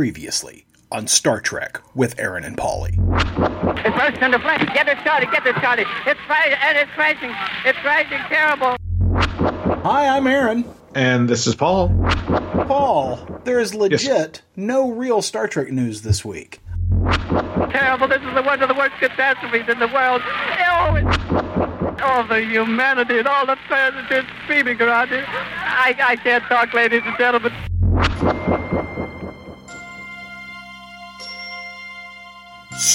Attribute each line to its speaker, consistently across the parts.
Speaker 1: Previously on Star Trek with Aaron and Polly.
Speaker 2: It bursts into flames. Get it started. Get it started. It's rising and it's rising. It's rising terrible.
Speaker 1: Hi, I'm Aaron.
Speaker 3: And this is Paul.
Speaker 1: Paul, there is legit no real Star Trek news this week.
Speaker 2: Terrible. This is the one of the worst catastrophes in the world. Oh, it's- all the humanity and all the presidents screaming around here. I, I can't talk, ladies and gentlemen.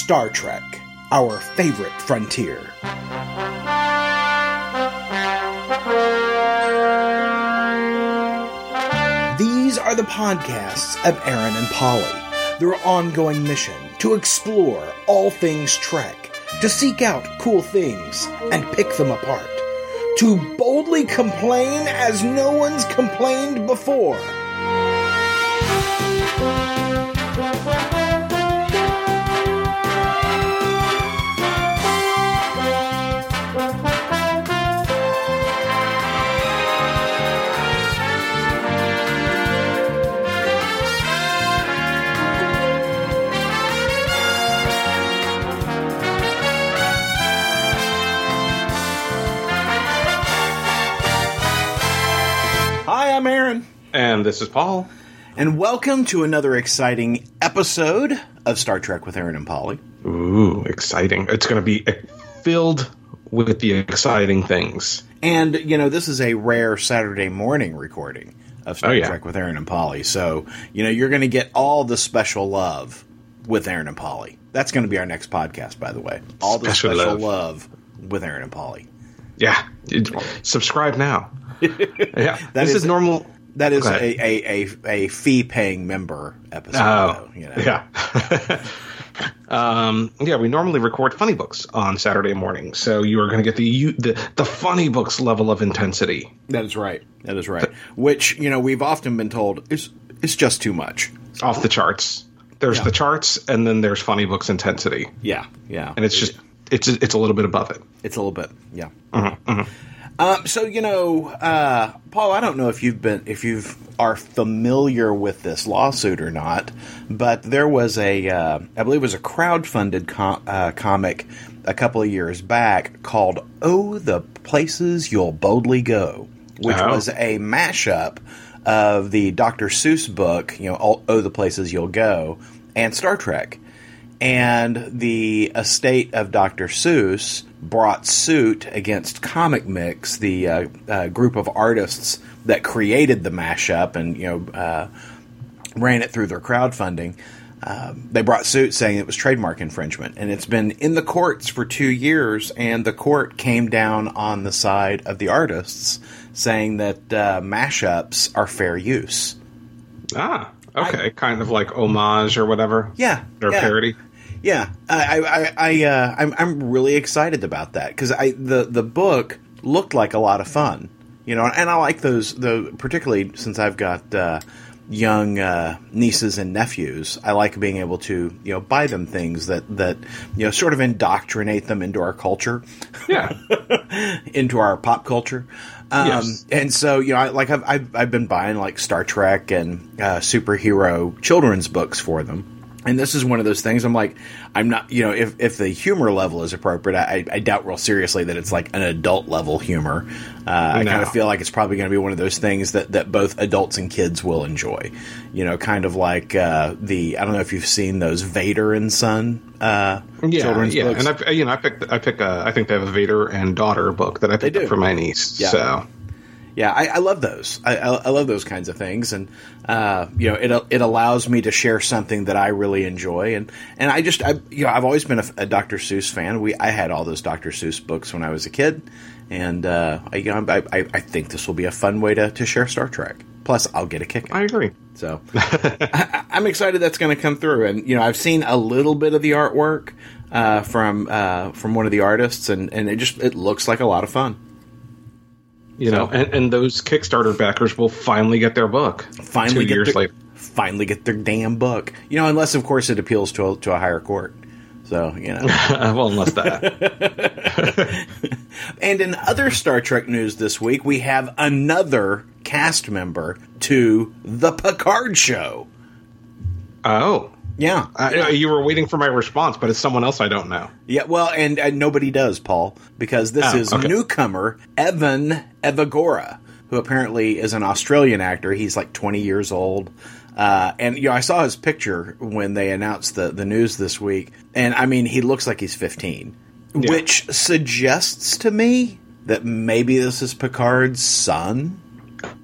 Speaker 1: Star Trek, our favorite frontier. These are the podcasts of Aaron and Polly, their ongoing mission to explore all things Trek, to seek out cool things and pick them apart, to boldly complain as no one's complained before.
Speaker 3: And this is Paul.
Speaker 1: And welcome to another exciting episode of Star Trek with Aaron and Polly.
Speaker 3: Ooh, exciting. It's going to be filled with the exciting things.
Speaker 1: And, you know, this is a rare Saturday morning recording of Star
Speaker 3: Oh, yeah.
Speaker 1: Trek with Aaron and Polly. So, you know, you're going to get all the special love with Aaron and Polly. That's going to be our next podcast, by the way. All the
Speaker 3: Special
Speaker 1: special
Speaker 3: love.
Speaker 1: love. with Aaron and Polly.
Speaker 3: Yeah. It- subscribe now. yeah.
Speaker 1: That
Speaker 3: this
Speaker 1: is-
Speaker 3: is, normal.
Speaker 1: That is
Speaker 3: Okay.
Speaker 1: a, a, a, a fee paying member episode.
Speaker 3: Oh,
Speaker 1: though, you know.
Speaker 3: yeah. um, yeah, we normally record funny books on Saturday morning, so you are going to get the, you, the the funny books level of intensity.
Speaker 1: That is right. That is right. Which, you know, we've often been told is is just too much.
Speaker 3: Off the charts. There's
Speaker 1: Yeah.
Speaker 3: the charts, and then there's funny books intensity,
Speaker 1: Yeah, yeah.
Speaker 3: and it's just it's it's a little bit above it.
Speaker 1: It's a little bit, yeah.
Speaker 3: Mm-hmm,
Speaker 1: Um, so you know, uh, Paul, I don't know if you've been if you've are familiar with this lawsuit or not, but there was a uh, I believe it was a crowdfunded com- uh, comic a couple of years back called "Oh, the Places You'll Boldly Go," which
Speaker 3: Oh.
Speaker 1: was a mashup of the Dr. Seuss book, you know, "Oh, oh the Places You'll Go," and Star Trek and the estate of Dr. Seuss brought suit against ComicMix, the uh, uh, group of artists that created the mashup and you know uh, ran it through their crowdfunding. Um, they brought suit saying it was trademark infringement, and it's been in the courts for two years. And the court came down on the side of the artists, saying that uh, mashups are fair use.
Speaker 3: Ah, okay, kind of like homage or whatever.
Speaker 1: Yeah,
Speaker 3: or
Speaker 1: yeah.
Speaker 3: parody.
Speaker 1: Yeah, I, I, I, uh, I'm, I'm really excited about that because I the the book looked like a lot of fun, you know, and I like those the particularly since I've got uh, young uh, nieces and nephews. I like being able to you know buy them things that that you know sort of indoctrinate them into our culture
Speaker 3: Yeah,
Speaker 1: into our pop culture. Um,
Speaker 3: Yes.
Speaker 1: And so, you know, I, like I've, I've, I've been buying like Star Trek and uh, superhero children's books for them. And this is one of those things I'm like, I'm not, you know, if, if the humor level is appropriate, I, I doubt real seriously that it's like an adult level humor. Uh, I kind of feel like it's probably going to be one of those things that, that both adults and kids will enjoy. You know, kind of like uh, the, I don't know if you've seen those Vader and Son uh,
Speaker 3: yeah,
Speaker 1: children's
Speaker 3: yeah.
Speaker 1: books.
Speaker 3: And I, you know, I picked, I pick, a, I think they have a Vader and daughter book that I picked up for my niece.
Speaker 1: Yeah.
Speaker 3: So
Speaker 1: Yeah, I, I love those. I, I, love those kinds of things, and uh, you know, it it allows me to share something that I really enjoy, and and I just, I, you know, I've always been a, a Dr. Seuss fan. We I had all those Dr. Seuss books when I was a kid, and uh, I, you know, I, I, I think this will be a fun way to, to share Star Trek. Plus, I'll get a kick.
Speaker 3: I agree.
Speaker 1: So I, I'm excited that's going to come through, and you know, I've seen a little bit of the artwork uh, from uh, from one of the artists, and and it just it looks like a lot of fun.
Speaker 3: You know, and, and those Kickstarter backers will finally get their book.
Speaker 1: finally
Speaker 3: two
Speaker 1: get
Speaker 3: years
Speaker 1: their,
Speaker 3: later.
Speaker 1: finally get their damn book. You know, unless of course it appeals to a, to a higher court. So you know.
Speaker 3: well, unless that.
Speaker 1: and in other Star Trek news this week, we have another cast member to the Picard show.
Speaker 3: Oh,
Speaker 1: Yeah,
Speaker 3: uh, you were waiting for my response, but it's someone else I don't know.
Speaker 1: Yeah, well, and, and nobody does, Paul, because this
Speaker 3: Oh,
Speaker 1: is
Speaker 3: okay.
Speaker 1: newcomer Evan Evagora, who apparently is an Australian actor. He's like 20 years old. Uh, and, you know, I saw his picture when they announced the, the news this week. And, I mean, he looks like he's 15,
Speaker 3: Yeah.
Speaker 1: which suggests to me that maybe this is Picard's son.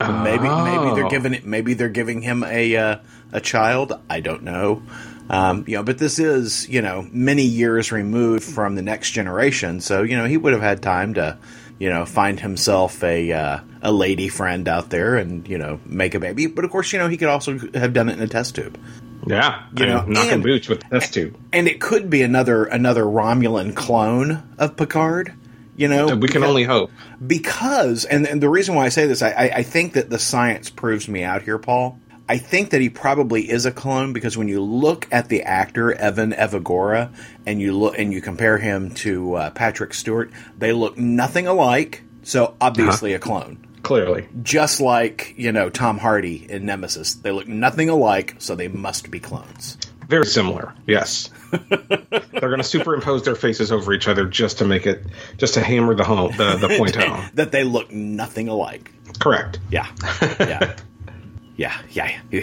Speaker 1: Maybe maybe they're
Speaker 3: Oh.
Speaker 1: giving it. Maybe they're giving him a uh, a child. I don't know. Um, you know, but this is you know many years removed from the next generation, so you know he would have had time to you know find himself a uh, a lady friend out there and you know make a baby. But of course, you know he could also have done it in a test tube,
Speaker 3: Yeah,
Speaker 1: You know,
Speaker 3: knocking
Speaker 1: and-
Speaker 3: boots with this too.
Speaker 1: and it could be another another Romulan clone of Picard. You know,
Speaker 3: We can
Speaker 1: because-
Speaker 3: only hope.
Speaker 1: because and, and the reason why I say this, I, I, I think that the science proves me out here, Paul. I think that he probably is a clone because when you look at the actor Evan Evagora and you look and you compare him to uh, Patrick Stewart, they look nothing alike. So obviously a clone,
Speaker 3: Clearly,
Speaker 1: just like you know Tom Hardy in Nemesis, they look nothing alike, so they must be clones.
Speaker 3: very similar. Yes, they're going to superimpose their faces over each other just to make it, just to hammer the home, the, the point home.
Speaker 1: that they look nothing alike.
Speaker 3: Correct.
Speaker 1: Yeah, yeah, yeah, yeah. yeah.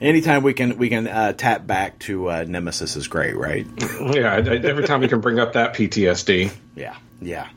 Speaker 1: Anytime we can we can uh, tap back to uh, Nemesis is great, right?
Speaker 3: Yeah. Every time we can bring up that PTSD.
Speaker 1: Yeah, yeah.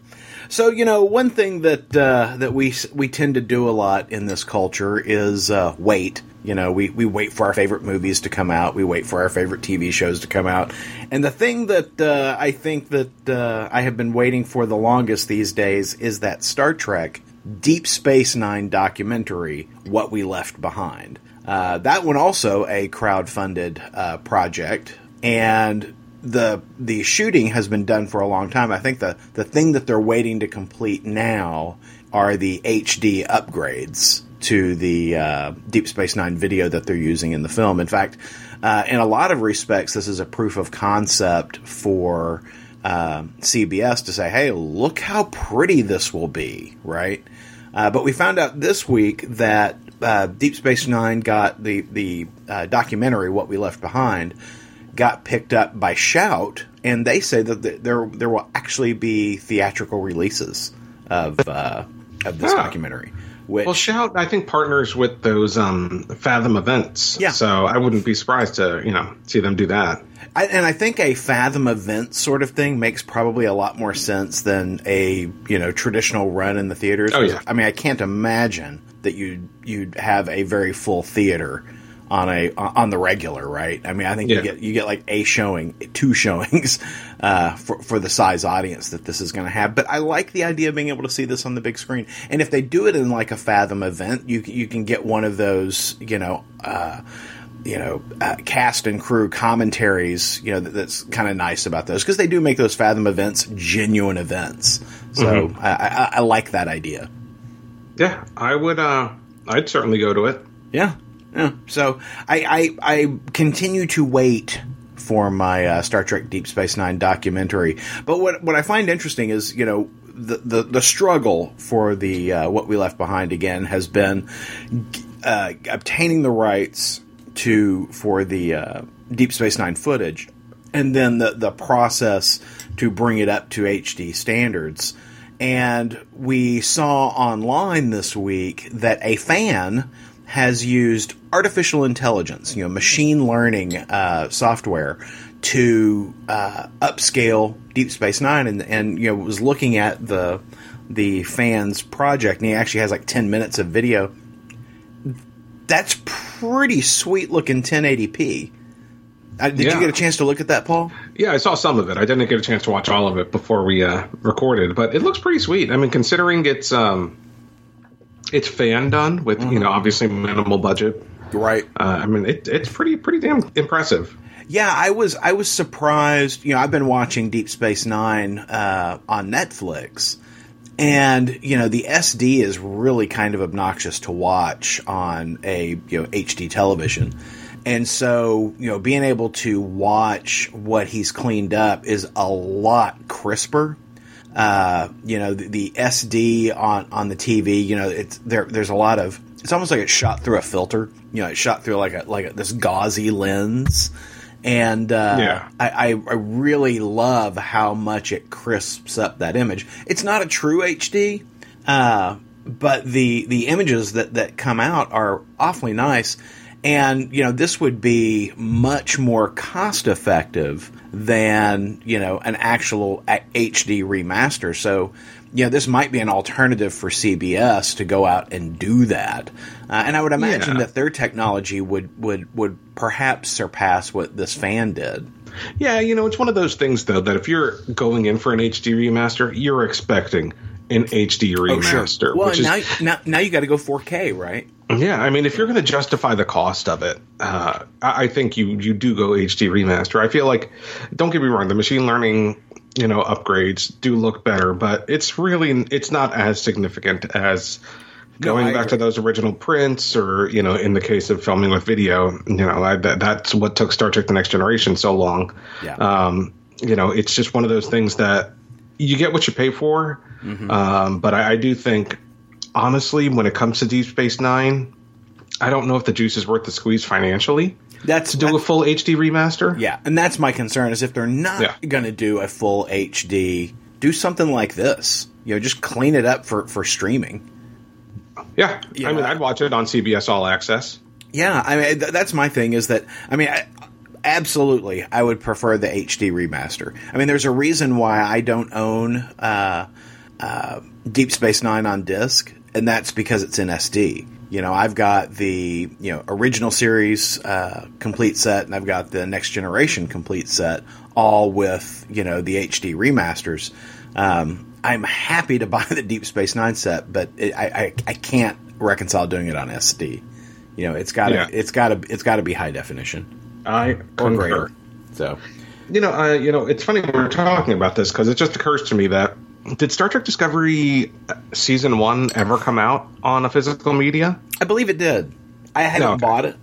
Speaker 1: So you know, one thing that uh, that we we tend to do a lot in this culture is uh, wait. You know, we we wait for our favorite movies to come out. We wait for our favorite TV shows to come out. And the thing that uh, I think that uh, I have been waiting for the longest these days is that Star Trek Deep Space Nine documentary, What We Left Behind. Uh, that one also a crowd-funded uh, project, and the the shooting has been done for a long time. I think the the thing that they're waiting to complete now are the HD upgrades to the uh, Deep Space Nine video that they're using in the film. In fact, uh, in a lot of respects, this is a proof of concept for uh, CBS to say, "Hey, look how pretty this will be!" Right? Uh, but we found out this week that uh, Deep Space Nine got the the uh, documentary "What We Left Behind." got picked up by Shout, and they say that th- there there will actually be theatrical releases of uh, of this
Speaker 3: Huh.
Speaker 1: documentary. Which
Speaker 3: Well, Shout, I think partners with those um, Fathom events.
Speaker 1: Yeah.
Speaker 3: So I wouldn't be surprised to you know see them do that.
Speaker 1: I, and I think a Fathom event sort of thing makes probably a lot more sense than a you know traditional run in the theaters.
Speaker 3: Oh, yeah.
Speaker 1: I mean, I can't imagine that you you'd have a very full theater on a on the regular, right? I mean, I think you get you get like a showing, two showings uh, for for the size audience that this is going to have. But I like the idea of being able to see this on the big screen. And if they do it in like a Fathom event, you you can get one of those, you know. Uh, you know, uh, cast and crew commentaries, you know, that, that's kind of nice about those because they do make those Fathom events genuine events. So I, I, I like that idea.
Speaker 3: Yeah, I would. uh I'd certainly go to it.
Speaker 1: Yeah, yeah. So I, I, I continue to wait for my uh, Star Trek Deep Space Nine documentary. But what what I find interesting is, you know, the the, the struggle for the uh, what we left behind again has been uh, obtaining the rights to for the uh, Deep Space Nine footage, and then the the process to bring it up to HD standards. And we saw online this week that a fan has used artificial intelligence, you know, machine learning uh, software to uh, upscale Deep Space Nine, and, and you know was looking at the the fans project, and he actually has like ten minutes of video. That's pretty sweet looking 1080p. Uh, did you get a chance to look at that, Paul?
Speaker 3: Yeah, I saw some of it. I didn't get a chance to watch all of it before we uh, recorded, but it looks pretty sweet. I mean, considering it's um, it's fan done with you know obviously minimal budget.
Speaker 1: Right.
Speaker 3: Uh, I mean, it, it's pretty pretty damn impressive.
Speaker 1: Yeah, I was I was surprised. You know, I've been watching Deep Space Nine uh, on Netflix, and you know the SD is really kind of obnoxious to watch on a you know HD television, and so you know being able to watch what he's cleaned up is a lot crisper. Uh, you know the, the SD on on the TV. You know it's there. There's a lot of it's almost like it's shot through a filter. You know, it's shot through like a like a, this gauzy lens, and uh,
Speaker 3: Yeah.
Speaker 1: I, I I really love how much it crisps up that image. It's not a true HD, uh, but the the images that that come out are awfully nice. And you know, this would be much more cost effective than you know an actual HD remaster. So, you know, this might be an alternative for CBS to go out and do that. Uh, and I would imagine
Speaker 3: Yeah.
Speaker 1: that their technology would would would perhaps surpass what this fan did.
Speaker 3: Yeah, you know, it's one of those things though that if you're going in for an HD remaster, you're expecting an HD remaster.
Speaker 1: Oh, Well,
Speaker 3: which is,
Speaker 1: now, now now you got to go 4K, right?
Speaker 3: yeah, I mean, if you're going to justify the cost of it, uh, I I think you you do go HD remaster. I feel like, don't get me wrong, the machine learning you know upgrades do look better, but it's really it's not as significant as going
Speaker 1: I
Speaker 3: back
Speaker 1: agree.
Speaker 3: to those original prints, or you know, in the case of filming with video, you know, I, that, that's what took Star Trek: The Next Generation so long.
Speaker 1: Yeah.
Speaker 3: Um, you know, it's just one of those things that you get what you pay for.
Speaker 1: Mm-hmm.
Speaker 3: Um, but I, I do think, honestly, when it comes to Deep Space Nine, I don't know if the juice is worth the squeeze financially
Speaker 1: That's
Speaker 3: do a full HD remaster.
Speaker 1: Yeah, and that's my concern is if they're not
Speaker 3: Yeah.
Speaker 1: going to do a full HD, do something like this. You know, just clean it up for for streaming.
Speaker 3: Yeah.
Speaker 1: Yeah.
Speaker 3: I mean, I'd watch it on CBS All Access.
Speaker 1: Yeah, I mean th- that's my thing is that I mean I, absolutely I would prefer the HD remaster. I mean there's a reason why I don't own uh, uh, Deep Space 9 on disc and that's because it's in SD. You know, I've got the, you know, original series uh, complete set and I've got the next generation complete set all with, you know, the HD remasters. Um, I'm happy to buy the Deep Space Nine set, but it, I, I I can't reconcile doing it on SD. You know, it's got to
Speaker 3: Yeah.
Speaker 1: it's got to it's got to be high definition
Speaker 3: I
Speaker 1: or greater. So
Speaker 3: You know, I you know, it's funny we're talking about this because it just occurs to me that did Star Trek Discovery uh, season one ever come out on a physical media?
Speaker 1: I believe it did. I haven't
Speaker 3: No, okay.
Speaker 1: bought it.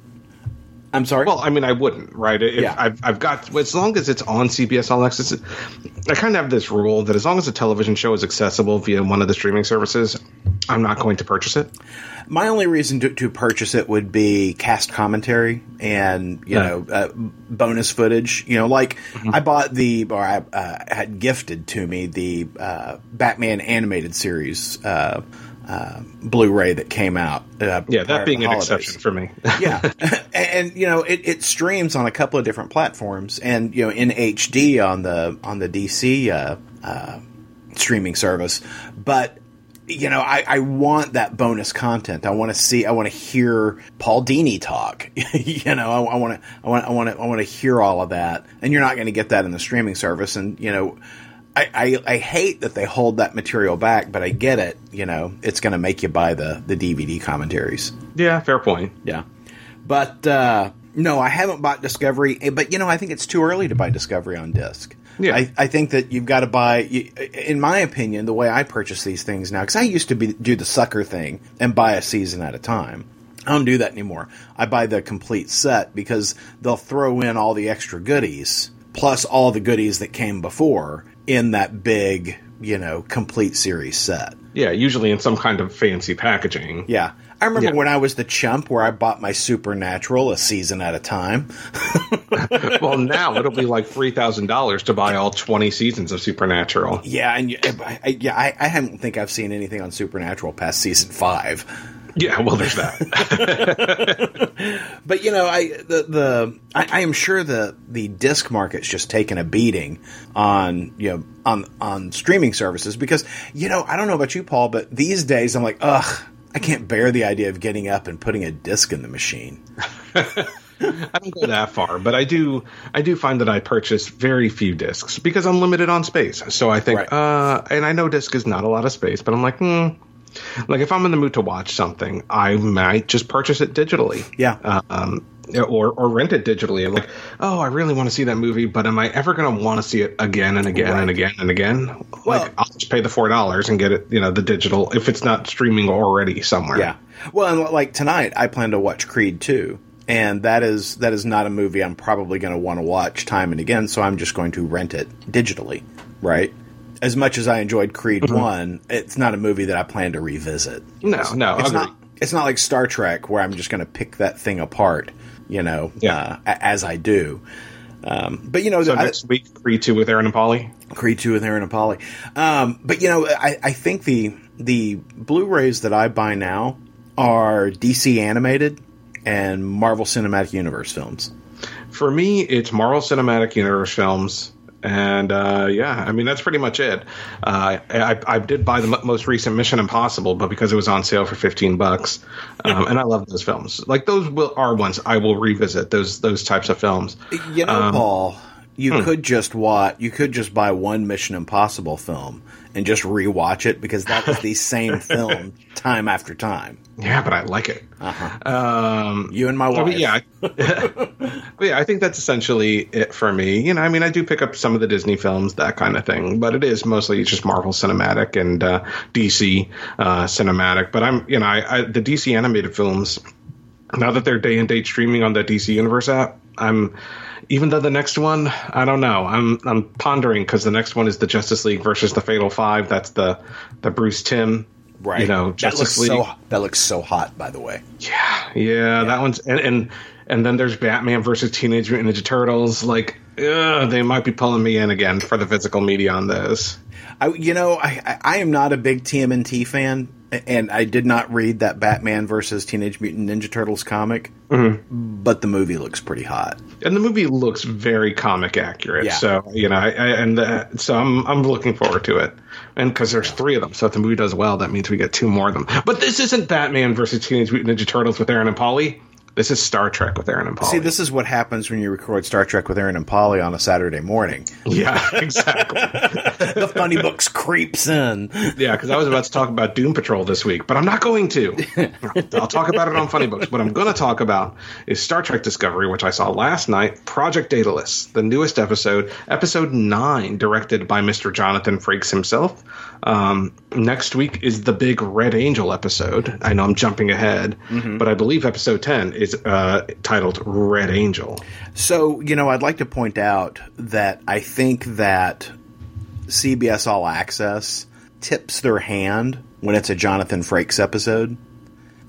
Speaker 1: I'm sorry.
Speaker 3: Well, I mean, I wouldn't, right? If
Speaker 1: Yeah.
Speaker 3: I've, I've got as long as it's on CBS All Access. I kind of have this rule that as long as a television show is accessible via one of the streaming services, I'm not going to purchase it.
Speaker 1: My only reason to, to purchase it would be cast commentary and you
Speaker 3: Yeah.
Speaker 1: know uh, bonus footage. You know, like
Speaker 3: Mm-hmm.
Speaker 1: I bought the or I uh, had gifted to me the uh, Batman animated series uh, uh, Blu-ray that came out. Uh,
Speaker 3: Yeah, that being an exception for me.
Speaker 1: yeah, and, and you know it, it streams on a couple of different platforms, and you know in HD on the on the DC uh, uh, streaming service. But you know, I, I want that bonus content. I want to see. I want to hear Paul Dini talk. you know, I want to. I want. I want to. I want to hear all of that, and you're not going to get that in the streaming service. And you know. I, I, I hate that they hold that material back, but I get it. You know, it's going to make you buy the, the DVD commentaries.
Speaker 3: yeah, fair point.
Speaker 1: Yeah. But uh, no, I haven't bought Discovery. eh, But you know, I think it's too early to buy Discovery on disc.
Speaker 3: Yeah.
Speaker 1: I, I think that you've got to buy. In my opinion, the way I purchase these things now, because I used to be do the sucker thing and buy a season at a time. I don't do that anymore. I buy the complete set because they'll throw in all the extra goodies plus all the goodies that came before in that big, you know, complete series set.
Speaker 3: Yeah, usually in some kind of fancy packaging.
Speaker 1: Yeah. I remember
Speaker 3: Yeah.
Speaker 1: when I was the chump where I bought my Supernatural a season at a time.
Speaker 3: well, now it'll be like three thousand dollars to buy all twenty seasons of Supernatural.
Speaker 1: Yeah, and I- yeah, I, I don't think I've seen anything on Supernatural past season five.
Speaker 3: Yeah, well, there's that.
Speaker 1: But you know, I the the I, I am sure the the disc market's just taken a beating on you know on on streaming services because you know I don't know about you, Paul, but these days I'm like, ugh, I can't bear the idea of getting up and putting a disc in the machine.
Speaker 3: I don't go that far, but I do. I do find that I purchase very few discs because I'm limited on space. So I think,
Speaker 1: Right.
Speaker 3: uh, and I know disc is not a lot of space, but I'm like, hmm. Like if I'm in the mood to watch something, I might just purchase it digitally.
Speaker 1: Yeah.
Speaker 3: Um, or or rent it digitally. And like, oh, I really want to see that movie, but am I ever going to want to see it again and again
Speaker 1: Right.
Speaker 3: and again and again?
Speaker 1: Well-
Speaker 3: like, I'll just pay the four dollars and get it, you know, the digital if it's not streaming already somewhere.
Speaker 1: Yeah. Well, and like tonight, I plan to watch Creed two, and that is that is not a movie I'm probably going to want to watch time and again. So I'm just going to rent it digitally, right? As much as I enjoyed Creed mm-hmm. one, it's not a movie that I plan to revisit.
Speaker 3: No, no,
Speaker 1: it's
Speaker 3: agree.
Speaker 1: not. it's not like Star Trek where I'm just going to pick that thing apart, you know,
Speaker 3: Yeah.
Speaker 1: uh, as I do. Um, but you know,
Speaker 3: So
Speaker 1: I-
Speaker 3: next week, Creed 2 with Aaron and Polly.
Speaker 1: Creed two with Aaron and Polly. Um, but you know, I, I think the the Blu-rays that I buy now are DC animated and Marvel Cinematic Universe films.
Speaker 3: For me, it's Marvel Cinematic Universe films. And uh, yeah, I mean that's pretty much it. Uh, I, I did buy the m- most recent Mission Impossible, but because it was on sale for fifteen bucks, um, and I love those films. Like those will, are ones I will revisit. Those those types of films.
Speaker 1: You know,
Speaker 3: Um,
Speaker 1: Paul, you
Speaker 3: hmm.
Speaker 1: could just watch. You could just buy one Mission Impossible film and just rewatch it because that was the same film time after time.
Speaker 3: Yeah, but I like it. Um,
Speaker 1: You and my wife.
Speaker 3: but yeah, but yeah, I think that's essentially it for me. You know, I mean, I do pick up some of the Disney films, that kind of thing, but it is mostly just Marvel Cinematic and uh, DC uh, Cinematic. But I'm, you know, I, I, the DC animated films. Now that they're day and date streaming on the DC Universe app, I'm. Even though the next one, I don't know. I'm I'm pondering because the next one is the Justice League versus the Fatal Five. That's the the Bruce Timm,
Speaker 1: right.
Speaker 3: You know,
Speaker 1: that
Speaker 3: Justice
Speaker 1: looks
Speaker 3: League.
Speaker 1: so that looks so hot. By the way,
Speaker 3: Yeah, yeah, that one's and, and and then there's Batman versus Teenage Mutant Ninja Turtles. Like, ugh, they might be pulling me in again for the physical media on this.
Speaker 1: I, you know, I, I, I am not a big TMNT fan, and I did not read that Batman versus Teenage Mutant Ninja Turtles comic,
Speaker 3: Mm-hmm.
Speaker 1: but the movie looks pretty hot.
Speaker 3: And the movie looks very comic accurate.
Speaker 1: Yeah.
Speaker 3: So you know, I, I, and uh, so I'm I'm looking forward to it. And because there's three of them, so if the movie does well, that means we get two more of them. But this isn't Batman versus Teenage Mutant Ninja Turtles with Aaron and Polly. This is Star Trek with Aaron and Polly.
Speaker 1: See, this is what happens when you record Star Trek with Aaron and Polly on a Saturday morning.
Speaker 3: yeah, exactly.
Speaker 1: the funny books creeps in.
Speaker 3: Yeah, because I was about to talk about Doom Patrol this week, but I'm not going to. I'll talk about it on Funny Books. What I'm going to talk about is Star Trek Discovery, which I saw last night, Project Daedalus, the newest episode, episode nine, directed by Mr. Jonathan Frakes himself. Um, next week is the big Red Angel episode. I know I'm jumping ahead, but I believe episode 10 is uh, titled Red Angel.
Speaker 1: So, you know, I'd like to point out that I think that CBS All Access tips their hand when it's a Jonathan Frakes episode.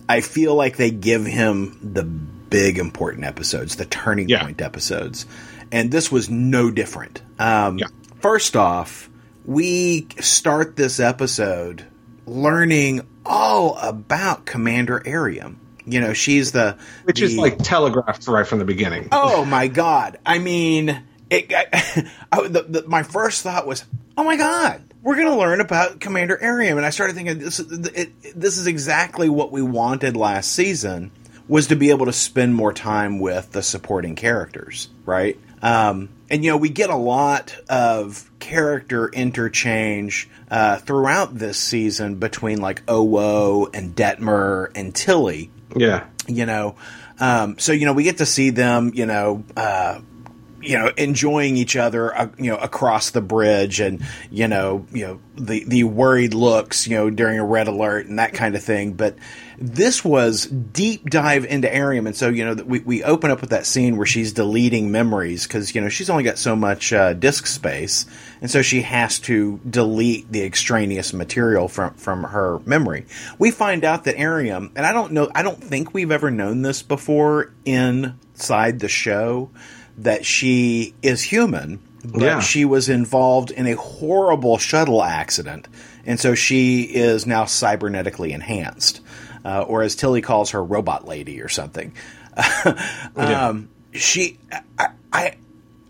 Speaker 1: I feel like they give him the big important episodes, the turning
Speaker 3: Yeah.
Speaker 1: point episodes. And this was no different. Um,
Speaker 3: Yeah.
Speaker 1: First off, we start this episode learning all about Commander Airiam. You know, she's the
Speaker 3: Which is like telegraphed right from the beginning.
Speaker 1: Oh my god! I mean, it. I, I, the, the, my first thought was, "Oh my god, we're going to learn about Commander Airiam," and I started thinking, "This, is- it, this is exactly what we wanted last season." Was to be able to spend more time with the supporting characters, right? Um, and you know, we get a lot of character interchange uh, throughout this season between like Owo and Detmer and Tilly
Speaker 3: Yeah.
Speaker 1: you know um, so you know we get to see them you know uh, you know enjoying each other uh, you know across the bridge and you know you know the the worried looks you know during a red alert and that kind of thing but this was deep dive into Airiam and so you know we, we open up with that scene where she's deleting memories because you know she's only got so much uh, disk space and so she has to delete the extraneous material from from her memory we find out that Airiam and I don't know I don't think we've ever known this before inside the show that she is human but
Speaker 3: Yeah.
Speaker 1: she was involved in a horrible shuttle accident and so she is now cybernetically enhanced uh, or as Tilly calls her robot lady or something. Um, she I, I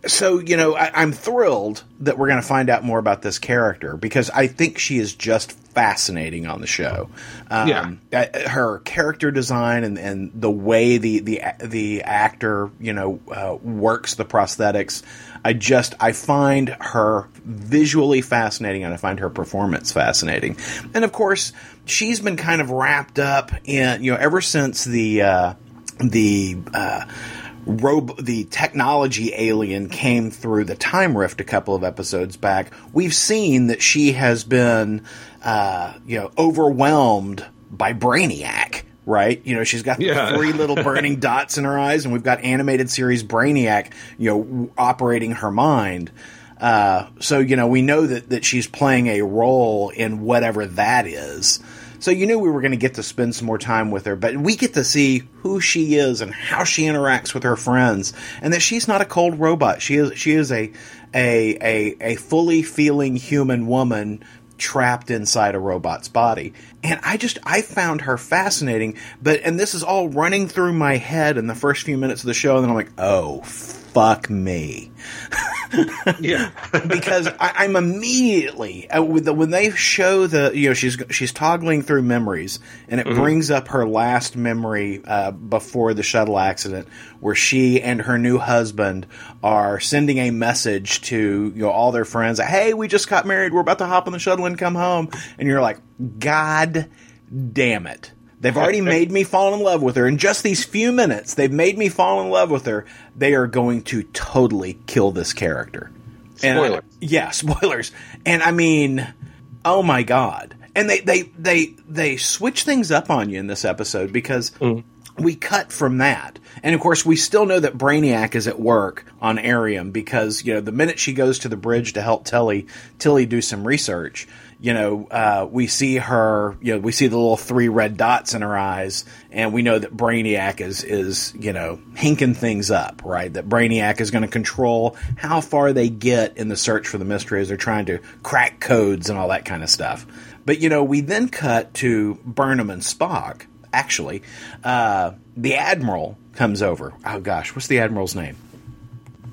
Speaker 1: so you know I, I'm thrilled that we're going to find out more about this character because I think she is just fascinating on the show. Um,
Speaker 3: Yeah.
Speaker 1: uh, her character design and, and the way the the the actor you know uh, works the prosthetics. I just I find her visually fascinating and I find her performance fascinating. And of course, she's been kind of wrapped up in you know ever since the uh, the uh, rob- the technology alien came through the time rift a couple of episodes back. We've seen that she has been uh, you know overwhelmed by Brainiac. Right, you know she's got
Speaker 3: Yeah.
Speaker 1: three little burning dots in her eyes, and we've got animated series Brainiac, you know, w- operating her mind. Uh, so you know we know that that she's playing a role in whatever that is. So you knew we were going to get to spend some more time with her, but we get to see who she is and how she interacts with her friends, and that she's not a cold robot. She is she is a a a, a fully feeling human woman trapped inside a robot's body. And I just I found her fascinating, but and this is all running through my head in the first few minutes of the show and then I'm like, "Oh, fuck me.
Speaker 3: yeah,
Speaker 1: because I, am immediately uh, with the, when they show the you know she's she's toggling through memories and it mm-hmm. brings up her last memory uh, before the shuttle accident where she and her new husband are sending a message to you know all their friends hey we just got married we're about to hop on the shuttle and come home and you're like god damn it They've already made me fall in love with her. In just these few minutes, they've made me fall in love with her. They are going to totally kill this character.
Speaker 3: Spoilers.
Speaker 1: yeah, spoilers. And I mean, oh my god. And they they they they switch things up on you in this episode because mm. we cut from that. And of course, we still know that Brainiac is at work on Airiam because, you know, the minute she goes to the bridge to help Tilly Tilly do some research, you know, uh, we see her, you know, we see the little three red dots in her eyes, and we know that Brainiac is, is, you know, hinking things up, right? That Brainiac is going to control how far they get in the search for the mystery as they're trying to crack codes and all that kind of stuff. But, you know, we then cut to Burnham and Spock. Actually, uh, the Admiral comes over. Oh, gosh, what's the Admiral's name?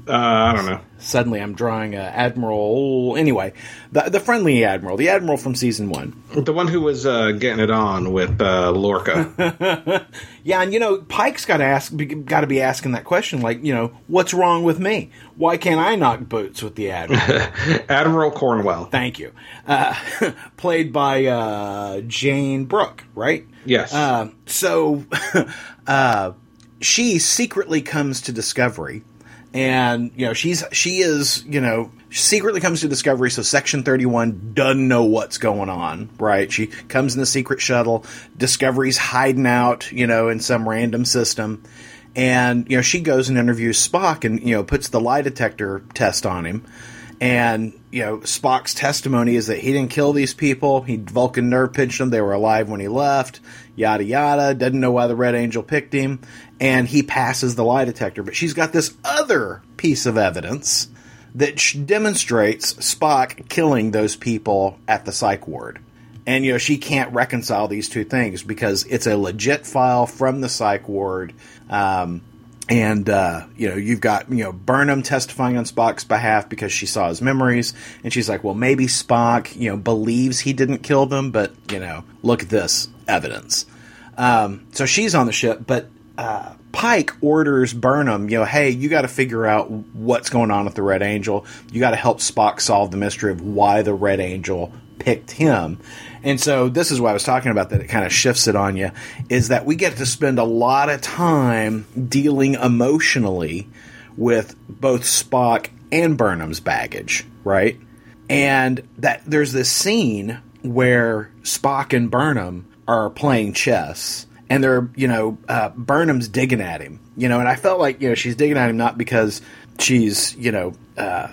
Speaker 3: Uh, I don't know.
Speaker 1: Suddenly, I'm drawing uh, Admiral. Anyway, the the friendly Admiral, the Admiral from season one,
Speaker 3: the one who was uh, getting it on with uh, Lorca.
Speaker 1: yeah, and you know, Pike's got to ask, got to be asking that question, like, you know, what's wrong with me? Why can't I knock boots with the Admiral?
Speaker 3: Admiral Cornwell.
Speaker 1: Thank you. Uh, played by uh, Jayne Brook, right?
Speaker 3: Yes.
Speaker 1: so, she secretly comes to Discovery and you know she's she is you know secretly comes to discovery so section 31 doesn't know what's going on right? She comes in the secret shuttle. Discovery's hiding out you know in some random system. And you know she goes and interviews spock and you know puts the lie detector test on him. And you know spock's testimony is that he didn't kill these people. He vulcan nerve pinched them. They were alive when he left yada yada doesn't know why the red angel picked him and he passes the lie detector. But she's got this other piece of evidence that demonstrates Spock killing those people at the psych ward. And, you know, she can't reconcile these two things because it's a legit file from the psych ward. Um, and, uh, you know, you've got, you know, Burnham testifying on Spock's behalf because she saw his memories. And she's like, well, maybe Spock, you know, believes he didn't kill them, but, you know, look at this evidence. Um, so she's on the ship, but uh, Pike orders Burnham, you know, hey, you got to figure out what's going on with the Red Angel. You got to help Spock solve the mystery of why the Red Angel picked him. And so this is what I was talking about that it kind of shifts it on you is that we get to spend a lot of time dealing emotionally with both Spock and Burnham's baggage, right? And that there's this scene where Spock and Burnham are playing chess and they're you know uh, Burnham's digging at him, you know, and I felt like you know she's digging at him not because she's you know uh,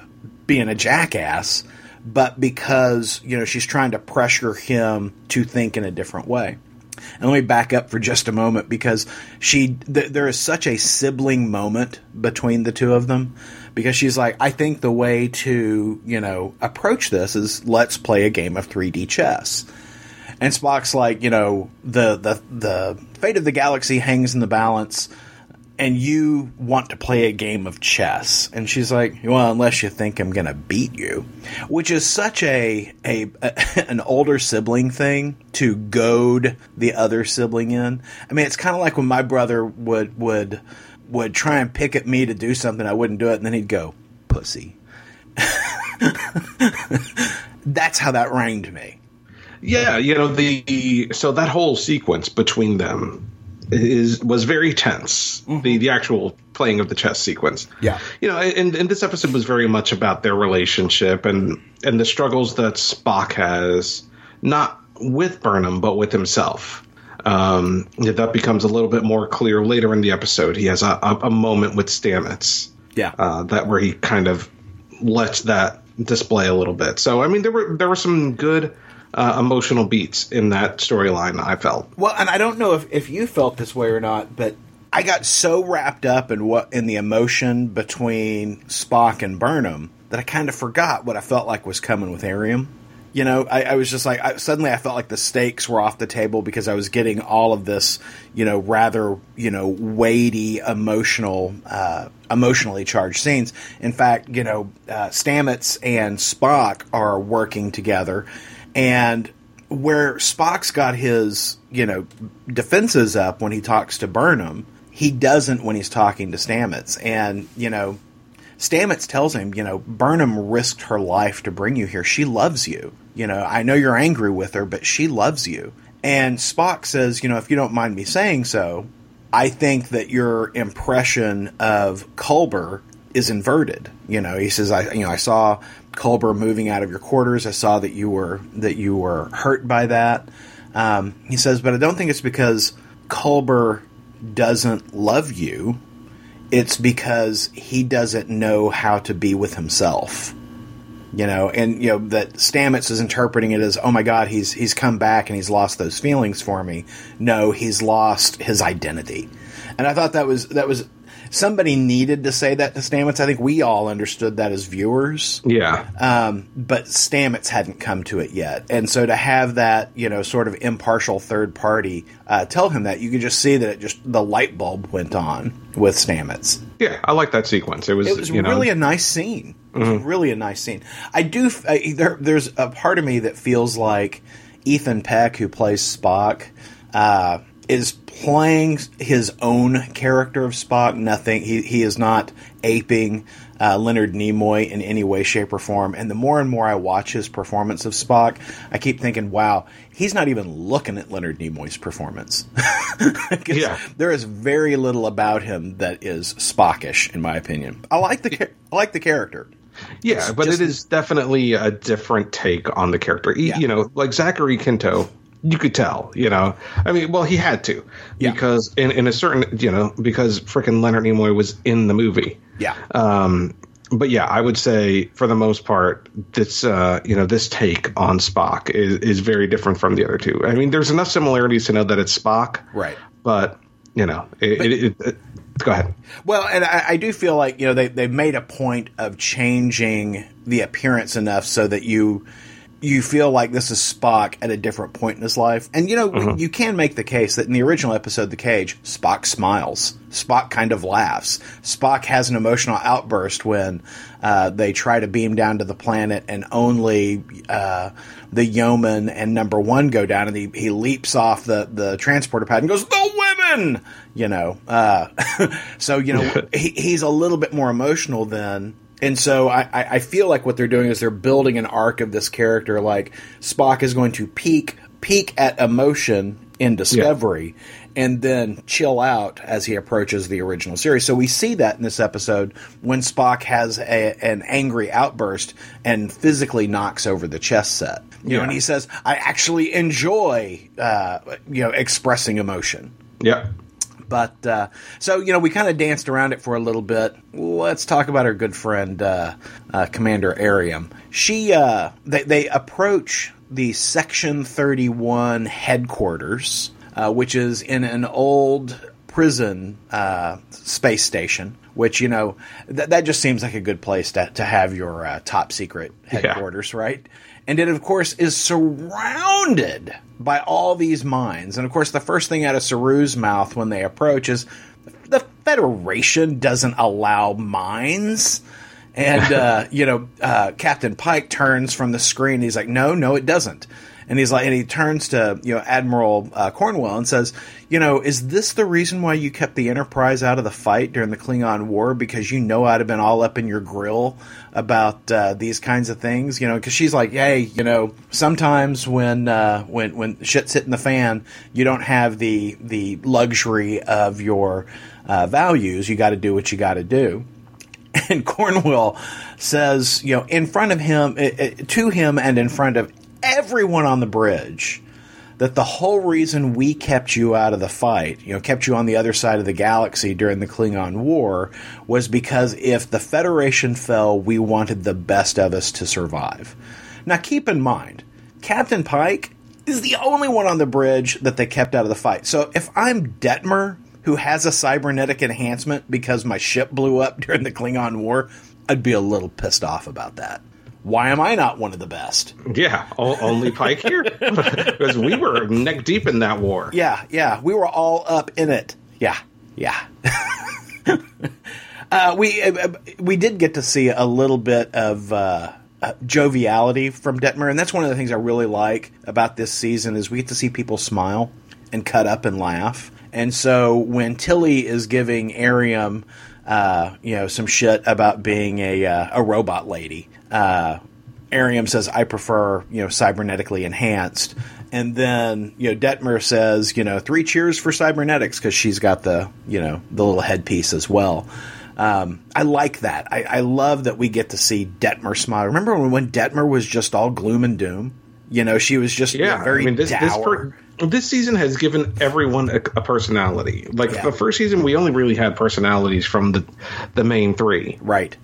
Speaker 1: being a jackass, but because you know she's trying to pressure him to think in a different way. And let me back up for just a moment because she th- there is such a sibling moment between the two of them because she's like I think the way to you know approach this is let's play a game of 3D chess and Spock's like, you know, the the the fate of the galaxy hangs in the balance, and you want to play a game of chess. And she's like, well, unless you think I'm gonna beat you, which is such a a, a an older sibling thing to goad the other sibling in. I mean, it's kind of like when my brother would would would try and pick at me to do something, I wouldn't do it, and then he'd go, pussy. That's how that rang to me.
Speaker 3: Yeah, you know the so that whole sequence between them is was very tense. Mm-hmm. The the actual playing of the chess sequence.
Speaker 1: Yeah,
Speaker 3: you know, and, and this episode was very much about their relationship and and the struggles that Spock has, not with Burnham but with himself. Um, that becomes a little bit more clear later in the episode. He has a, a, a moment with Stamets.
Speaker 1: Yeah,
Speaker 3: uh, that where he kind of lets that display a little bit. So I mean, there were there were some good uh, emotional beats in that storyline. I felt.
Speaker 1: Well, and I don't know if, if you felt this way or not, but I got so wrapped up in what in the emotion between Spock and Burnham that I kind of forgot what I felt like was coming with Airiam. You know, I, I was just like, I, suddenly I felt like the stakes were off the table because I was getting all of this, you know, rather, you know, weighty, emotional, uh, emotionally charged scenes. In fact, you know, uh, Stamets and Spock are working together, and where Spock's got his, you know, defenses up when he talks to Burnham, he doesn't when he's talking to Stamets. And, you know, Stamets tells him, you know, Burnham risked her life to bring you here. She loves you. You know, I know you're angry with her, but she loves you. And Spock says, you know, if you don't mind me saying so, I think that your impression of Culber is inverted. You know, he says, I, you know, I saw Culber moving out of your quarters. I saw that you were that you were hurt by that. Um, he says, but I don't think it's because Culber doesn't love you it's because he doesn't know how to be with himself. You know, and you know that Stamets is interpreting it as, "Oh my God, he's he's come back and he's lost those feelings for me." No, he's lost his identity, and I thought that was that was somebody needed to say that to Stamets. I think we all understood that as viewers.
Speaker 3: Yeah.
Speaker 1: Um, but Stamets hadn't come to it yet. And so to have that, you know, sort of impartial third party uh, tell him that, you could just see that it just, the light bulb went on with Stamets.
Speaker 3: Yeah, I like that sequence. It was,
Speaker 1: it was
Speaker 3: you
Speaker 1: really
Speaker 3: know,
Speaker 1: a nice scene. It was mm-hmm. really a nice scene. I do, uh, there, there's a part of me that feels like Ethan Peck, who plays Spock, uh, is playing his own character of Spock. Nothing. He he is not aping uh, Leonard Nimoy in any way, shape, or form. And the more and more I watch his performance of Spock, I keep thinking, wow, he's not even looking at Leonard Nimoy's performance. yeah. There is very little about him that is Spockish, in my opinion. I like the I like the character.
Speaker 3: Yeah, it's but just, it is definitely a different take on the character. Yeah. You know, like Zachary Quinto you could tell, you know. I mean, well, he had to yeah. because in, in a certain, you know, because freaking Leonard Nimoy was in the movie.
Speaker 1: Yeah.
Speaker 3: Um, but yeah, I would say for the most part, this uh, you know this take on Spock is is very different from the other two. I mean, there's enough similarities to know that it's Spock,
Speaker 1: right?
Speaker 3: But you know, it, but, it, it, go ahead.
Speaker 1: Well, and I, I, do feel like you know they they made a point of changing the appearance enough so that you you feel like this is Spock at a different point in his life. And you know, mm-hmm. you can make the case that in the original episode, The Cage, Spock smiles. Spock kind of laughs. Spock has an emotional outburst when uh, they try to beam down to the planet, and only uh, the yeoman and number one go down, and he, he leaps off the, the transporter pad and goes, "The women!" You know, uh, so you know he, he's a little bit more emotional than and so I, I feel like what they're doing is they're building an arc of this character. Like Spock is going to peak peak at emotion in Discovery, yeah. and then chill out as he approaches the original series. So we see that in this episode when Spock has a, an angry outburst and physically knocks over the chess set. You yeah. know, and he says, "I actually enjoy, uh, you know, expressing emotion."
Speaker 3: Yeah.
Speaker 1: But uh, so you know, we kind of danced around it for a little bit. Let's talk about our good friend uh, uh, Commander Airiam. She uh, they, they approach the Section Thirty One headquarters, uh, which is in an old prison uh, space station. Which you know th- that just seems like a good place to to have your top secret headquarters, yeah. right? And it of course is surrounded by all these mines. And of course, the first thing out of Saru's mouth when they approach is the Federation doesn't allow mines. And uh, you know, uh, Captain Pike turns from the screen. He's like, "No, no, it doesn't." And he's like, and he turns to you know Admiral uh, Cornwell and says, you know, is this the reason why you kept the Enterprise out of the fight during the Klingon War because you know I'd have been all up in your grill about uh, these kinds of things, you know? Because she's like, hey, you know, sometimes when uh, when when shit's hitting the fan, you don't have the the luxury of your uh, values. You got to do what you got to do. And Cornwell says, you know, in front of him, to him, and in front of everyone on the bridge that the whole reason we kept you out of the fight, you know, kept you on the other side of the galaxy during the Klingon War, was because if the Federation fell, we wanted the best of us to survive. Now, keep in mind, Captain Pike is the only one on the bridge that they kept out of the fight. So if I'm Detmer, who has a cybernetic enhancement because my ship blew up during the Klingon War, I'd be a little pissed off about that. Why am I not one of the best?
Speaker 3: Yeah, only Pike here because we were neck deep in that war.
Speaker 1: Yeah, yeah, we were all up in it. Yeah, yeah. uh, we uh, we did get to see a little bit of uh, uh, joviality from Detmer, and that's one of the things I really like about this season is we get to see people smile and cut up and laugh. And so when Tilly is giving Airiam, uh, you know, some shit about being a uh, a robot lady, uh, Airiam says, "I prefer you know cybernetically enhanced." And then you know Detmer says, you know, three cheers for cybernetics because she's got the you know the little headpiece as well. Um, I like that. I, I love that we get to see Detmer smile. Remember when, when Detmer was just all gloom and doom? You know, she was just
Speaker 3: Yeah,
Speaker 1: very
Speaker 3: I mean this this, per, this season has given everyone a, a personality. Like
Speaker 1: Yeah.
Speaker 3: the first season, we only really had personalities from the the main three.
Speaker 1: Right.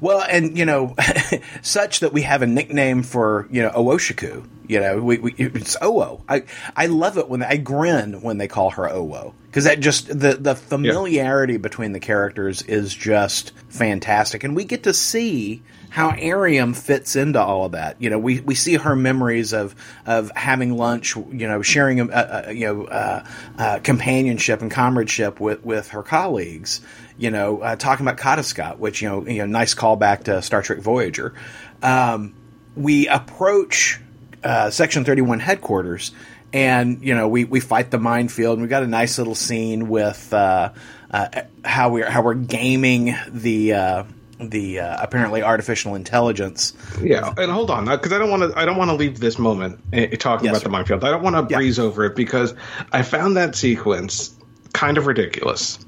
Speaker 1: Well, and you know, such that we have a nickname for you know Owosekun. You know, we, we it's Owo. I I love it when I grin when they call her Owo because that just the the familiarity between the characters is just fantastic, and we get to see how Airiam fits into all of that. You know, we, we see her memories of of having lunch, you know, sharing uh, uh, you know uh, uh, companionship and comradeship with with her colleagues. You know, uh, talking about Kadis-kot, which you know, you know, nice callback to Star Trek Voyager. Um, we approach uh, Section Thirty One headquarters. And you know we, we fight the minefield. and We got a nice little scene with uh, uh, how we're how we're gaming the uh, the uh, apparently artificial intelligence.
Speaker 3: Yeah, and hold on, because I don't want to. I don't want to leave this moment eh, talking
Speaker 1: Yes,
Speaker 3: about
Speaker 1: sir.
Speaker 3: the minefield. I don't want to
Speaker 1: Yeah.
Speaker 3: breeze over it because I found that sequence kind of ridiculous.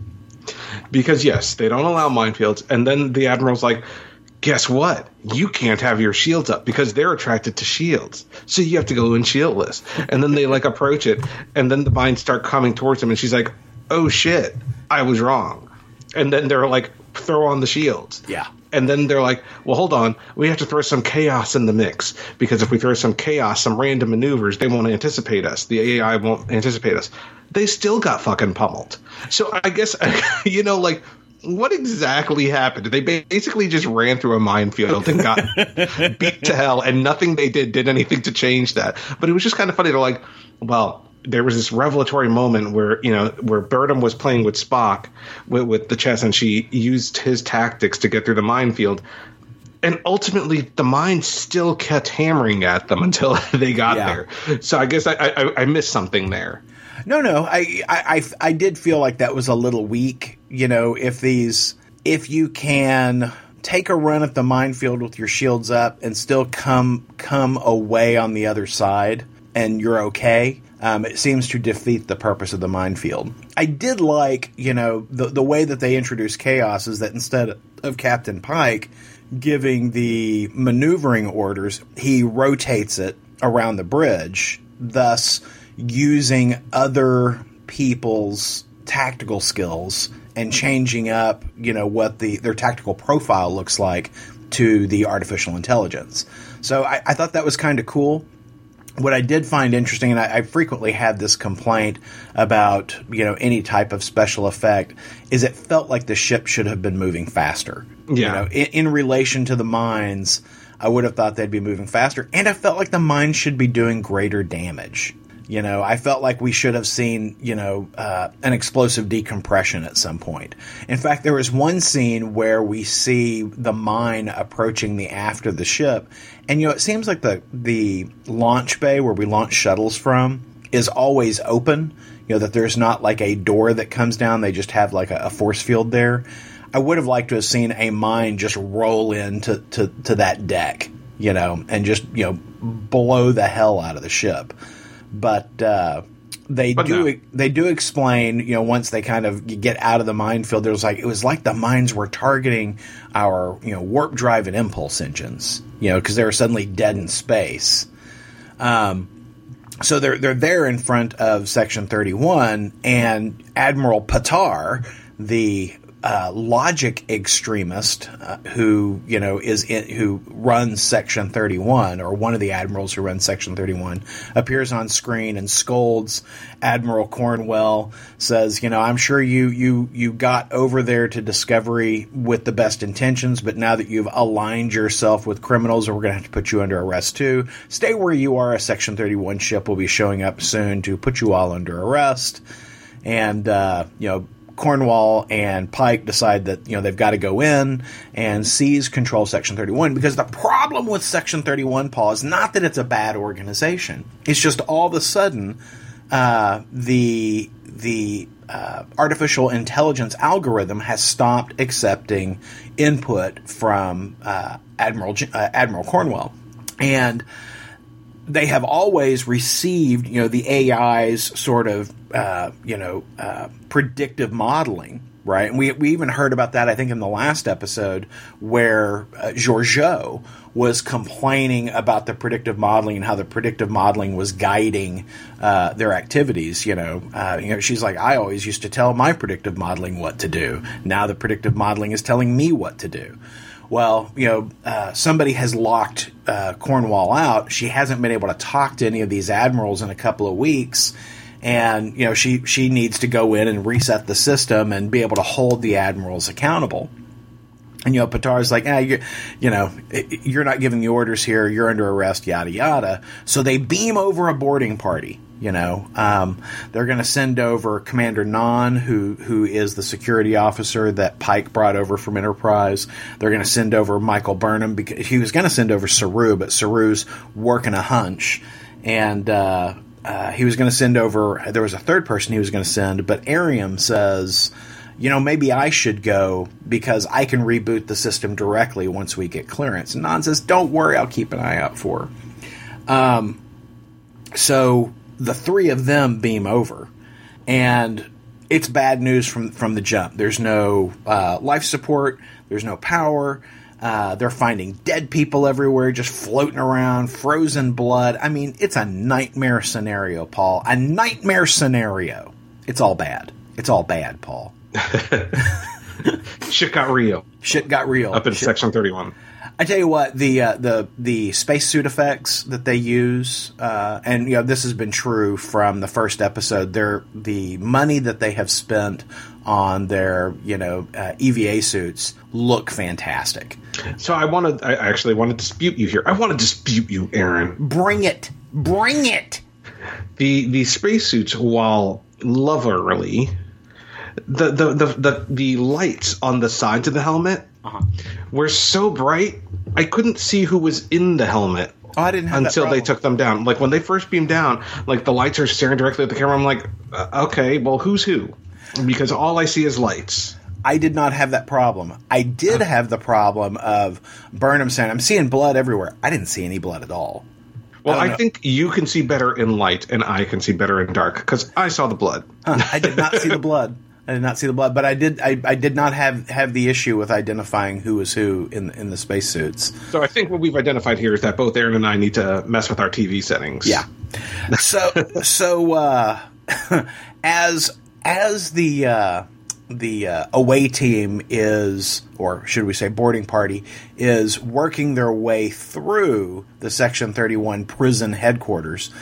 Speaker 3: Because yes, they don't allow minefields, and then the admiral's like, "Guess what? You can't have your shields up because they're attracted to shields, so you have to go in shieldless." And then they like approach it, and then the mines start coming towards him, and she's like, "Oh shit, I was wrong." And then they're like, "Throw on the shields."
Speaker 1: Yeah.
Speaker 3: And then they're like, well, hold on. We have to throw some chaos in the mix because if we throw some chaos, some random maneuvers, they won't anticipate us. The AI won't anticipate us. They still got fucking pummeled. So I guess, you know, like, what exactly happened? They basically just ran through a minefield and got beat to hell, and nothing they did did anything to change that. But it was just kind of funny. They're like, well, there was this revelatory moment where you know where Burnham was playing with Spock with, with the chess, and she used his tactics to get through the minefield. And ultimately, the mine still kept hammering at them until they got
Speaker 1: Yeah.
Speaker 3: there. So I guess I, I, I missed something there.
Speaker 1: No, no, I, I, I, did feel like that was a little weak. You know, if these, if you can take a run at the minefield with your shields up and still come come away on the other side, and you're okay. Um, it seems to defeat the purpose of the minefield. I did like, you know, the the way that they introduced chaos is that instead of Captain Pike giving the maneuvering orders, he rotates it around the bridge, thus using other people's tactical skills and mm-hmm. changing up, you know, what the their tactical profile looks like to the artificial intelligence. So I, I thought that was kind of cool what I did find interesting, and I, I frequently had this complaint about you know any type of special effect, is it felt like the ship should have been moving faster. You
Speaker 3: Yeah.
Speaker 1: know, in, in relation to the mines, I would have thought they'd be moving faster, and I felt like the mines should be doing greater damage. You know, I felt like we should have seen, you know, uh, an explosive decompression at some point. In fact, there was one scene where we see the mine approaching the aft of the ship, and you know, it seems like the the launch bay where we launch shuttles from is always open. You know that there's not like a door that comes down; they just have like a, a force field there. I would have liked to have seen a mine just roll into to, to that deck, you know, and just you know blow the hell out of the ship but uh, they
Speaker 3: But
Speaker 1: do
Speaker 3: no.
Speaker 1: they do explain you know once they kind of get out of the minefield there was like it was like the mines were targeting our you know warp drive and impulse engines you know because they were suddenly dead in space um, so they're they're there in front of section 31 and admiral patar the uh, logic extremist uh, who you know is in, who runs Section Thirty One, or one of the admirals who runs Section Thirty One, appears on screen and scolds Admiral Cornwell. Says, you know, I'm sure you you you got over there to Discovery with the best intentions, but now that you've aligned yourself with criminals, we're going to have to put you under arrest too. Stay where you are. A Section Thirty One ship will be showing up soon to put you all under arrest. And uh, you know, Cornwell and Pike decide that you know they've got to go in and seize control Section 31 because the problem with Section 31, Paul, is not that it's a bad organization. It's just all of a sudden uh, the the uh, artificial intelligence algorithm has stopped accepting input from uh, Admiral uh, Admiral Cornwell, and they have always received, you know, the AI's sort of, uh, you know, uh, predictive modeling, right? And we, we even heard about that, I think, in the last episode where uh, was complaining about the predictive modeling and how the predictive modeling was guiding uh, their activities. You know, uh, you know, she's like, I always used to tell my predictive modeling what to do. Now the predictive modeling is telling me what to do well, you know, uh, somebody has locked uh, Cornwell out. She hasn't been able to talk to any of these admirals in a couple of weeks, and you know, she she needs to go in and reset the system and be able to hold the admirals accountable. And you know, Patar's like, ah, you, you know, you're not giving the orders here. You're under arrest. Yada yada. So they beam over a boarding party you know, um, they're going to send over Commander Nhan, who who is the security officer that Pike brought over from Enterprise. They're going to send over Michael Burnham because he was going to send over Saru, but Saru's working a hunch, and uh, uh, he was going to send over. There was a third person he was going to send, but Airiam says. You know, maybe I should go because I can reboot the system directly once we get clearance. And Nhan says, "Don't worry, I'll keep an eye out for." Her. Um, so the three of them beam over, and it's bad news from from the jump. There's no uh, life support. There's no power. Uh, they're finding dead people everywhere, just floating around, frozen blood. I mean, it's a nightmare scenario, Paul. A nightmare scenario. It's all bad. It's all bad, Paul.
Speaker 3: Shit got real.
Speaker 1: Shit got real.
Speaker 3: Up in
Speaker 1: Shit.
Speaker 3: Section 31.
Speaker 1: I tell you what, the uh, the the spacesuit effects that they use, uh, and you know this has been true from the first episode. They're the money that they have spent on their you know uh, EVA suits look fantastic.
Speaker 3: So I want to. I actually want to dispute you here. I want to dispute you, Aaron.
Speaker 1: Bring it, bring it.
Speaker 3: The the spacesuits, while lovely, the the, the the the lights on the sides of the helmet
Speaker 1: Uh-huh.
Speaker 3: were so bright I couldn't see who was in the helmet
Speaker 1: Oh, I didn't
Speaker 3: until they took them down. Like when they first beamed down, like the lights are staring directly at the camera. I'm like, uh, okay, well, who's who? Because all I see is lights.
Speaker 1: I did not have that problem. I did have the problem of Burnham saying, "I'm seeing blood everywhere." I didn't see any blood at all.
Speaker 3: Well,
Speaker 1: I
Speaker 3: I, think you can see better in light, and I can see better in dark because I saw the blood.
Speaker 1: Huh, I did not see the blood. I did not see the blood, but I did. I, I did not have, have the issue with identifying who was who in in the spacesuits.
Speaker 3: So I think what we've identified here is that both Aaron and I need to mess with our TV settings.
Speaker 1: Yeah. So so uh, as as the uh, the uh, away team is, or should we say, boarding party is working their way through the Section Thirty One prison headquarters.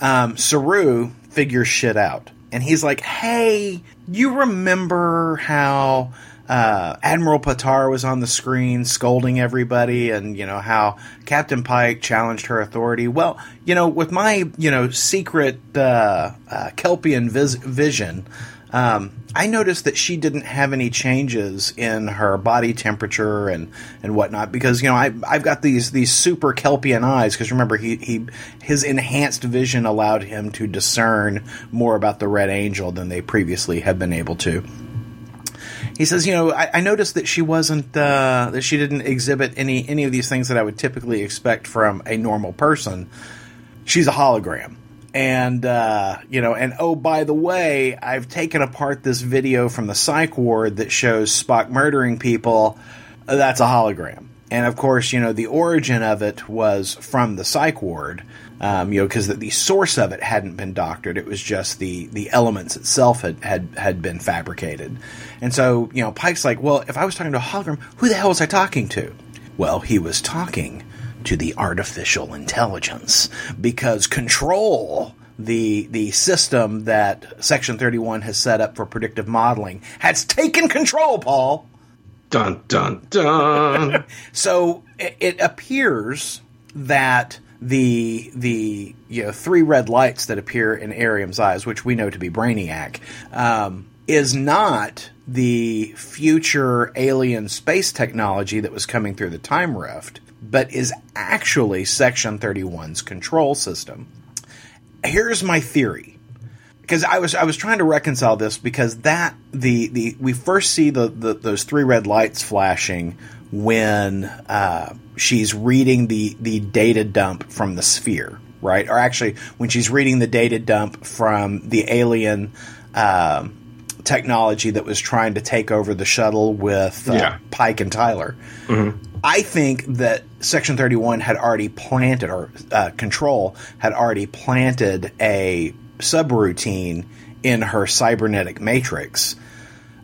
Speaker 1: Um, Saru figures shit out, and he's like, "Hey, you remember how?" uh, Admiral Patar was on the screen scolding everybody, and you know how Captain Pike challenged her authority. Well, you know, with my you know secret uh, uh, Kelpian vis- vision, um, I noticed that she didn't have any changes in her body temperature and and whatnot because you know I I've got these these super Kelpian eyes because remember he he his enhanced vision allowed him to discern more about the Red Angel than they previously had been able to he says, you know, I, I noticed that she wasn't uh, that she didn't exhibit any any of these things that I would typically expect from a normal person. She's a hologram. And uh, you know, and oh, by the way, I've taken apart this video from the psych ward that shows Spock murdering people. That's a hologram. And of course, you know, the origin of it was from the psych ward, um, you know, because the, the, source of it hadn't been doctored. It was just the, the elements itself had, had, had been fabricated. And so, you know, Pike's like, well, if I was talking to a hologram, who the hell was I talking to? Well, he was talking to the artificial intelligence because control the the system that Section 31 has set up for predictive modeling has taken control, Paul.
Speaker 3: Dun dun dun.
Speaker 1: so it, it, appears that the the you know three red lights that appear in Airiam's eyes, which we know to be Brainiac, um, is not the future alien space technology that was coming through the time rift, but is actually Section 31's control system here's my theory because I was I was trying to reconcile this because that the the we first see the, the those three red lights flashing when uh, she's reading the the data dump from the sphere, right? Or actually, when she's reading the data dump from the alien uh, technology that was trying to take over the shuttle with uh, yeah. Pike and Tyler. Mm-hmm. I think that Section 31 had already planted, or uh, Control had already planted a subroutine in her cybernetic matrix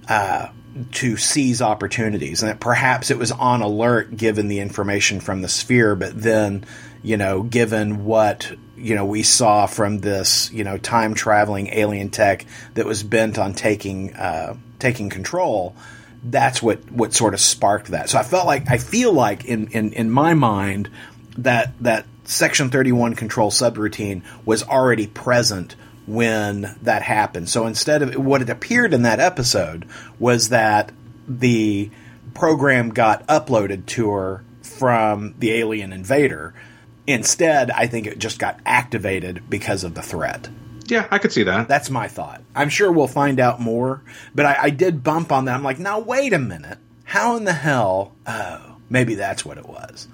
Speaker 1: uh, to seize opportunities. And that perhaps it was on alert given the information from the sphere, but then, you know, given what, you know, we saw from this, you know, time traveling alien tech that was bent on taking, uh, taking control that's what what sort of sparked that. So I felt like I feel like in in in my mind that that Section 31 control subroutine was already present when that happened. So instead of what it appeared in that episode was that the program got uploaded to her from the alien invader. Instead, I think it just got activated because of the threat.
Speaker 3: Yeah, I could see that.
Speaker 1: That's my thought. I'm sure we'll find out more, but I, I did bump on that. I'm like, now wait a minute. How in the hell? Oh, maybe that's what it was.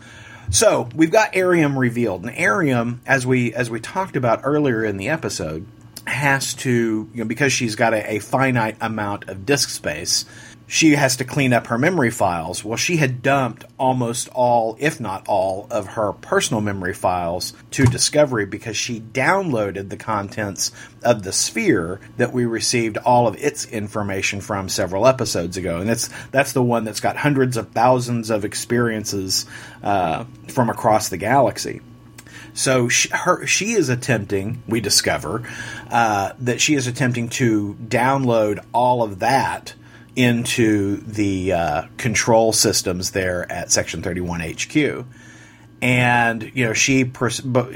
Speaker 1: So we've got Airiam revealed, and Airiam, as we as we talked about earlier in the episode, has to you know because she's got a, a finite amount of disk space she has to clean up her memory files. Well, she had dumped almost all, if not all, of her personal memory files to Discovery because she downloaded the contents of the sphere that we received all of its information from several episodes ago. And that's that's the one that's got hundreds of thousands of experiences uh, from across the galaxy. So she, her, she is attempting, we discover, uh, that she is attempting to download all of that into the uh, control systems there at Section 31 HQ. And, you know, she,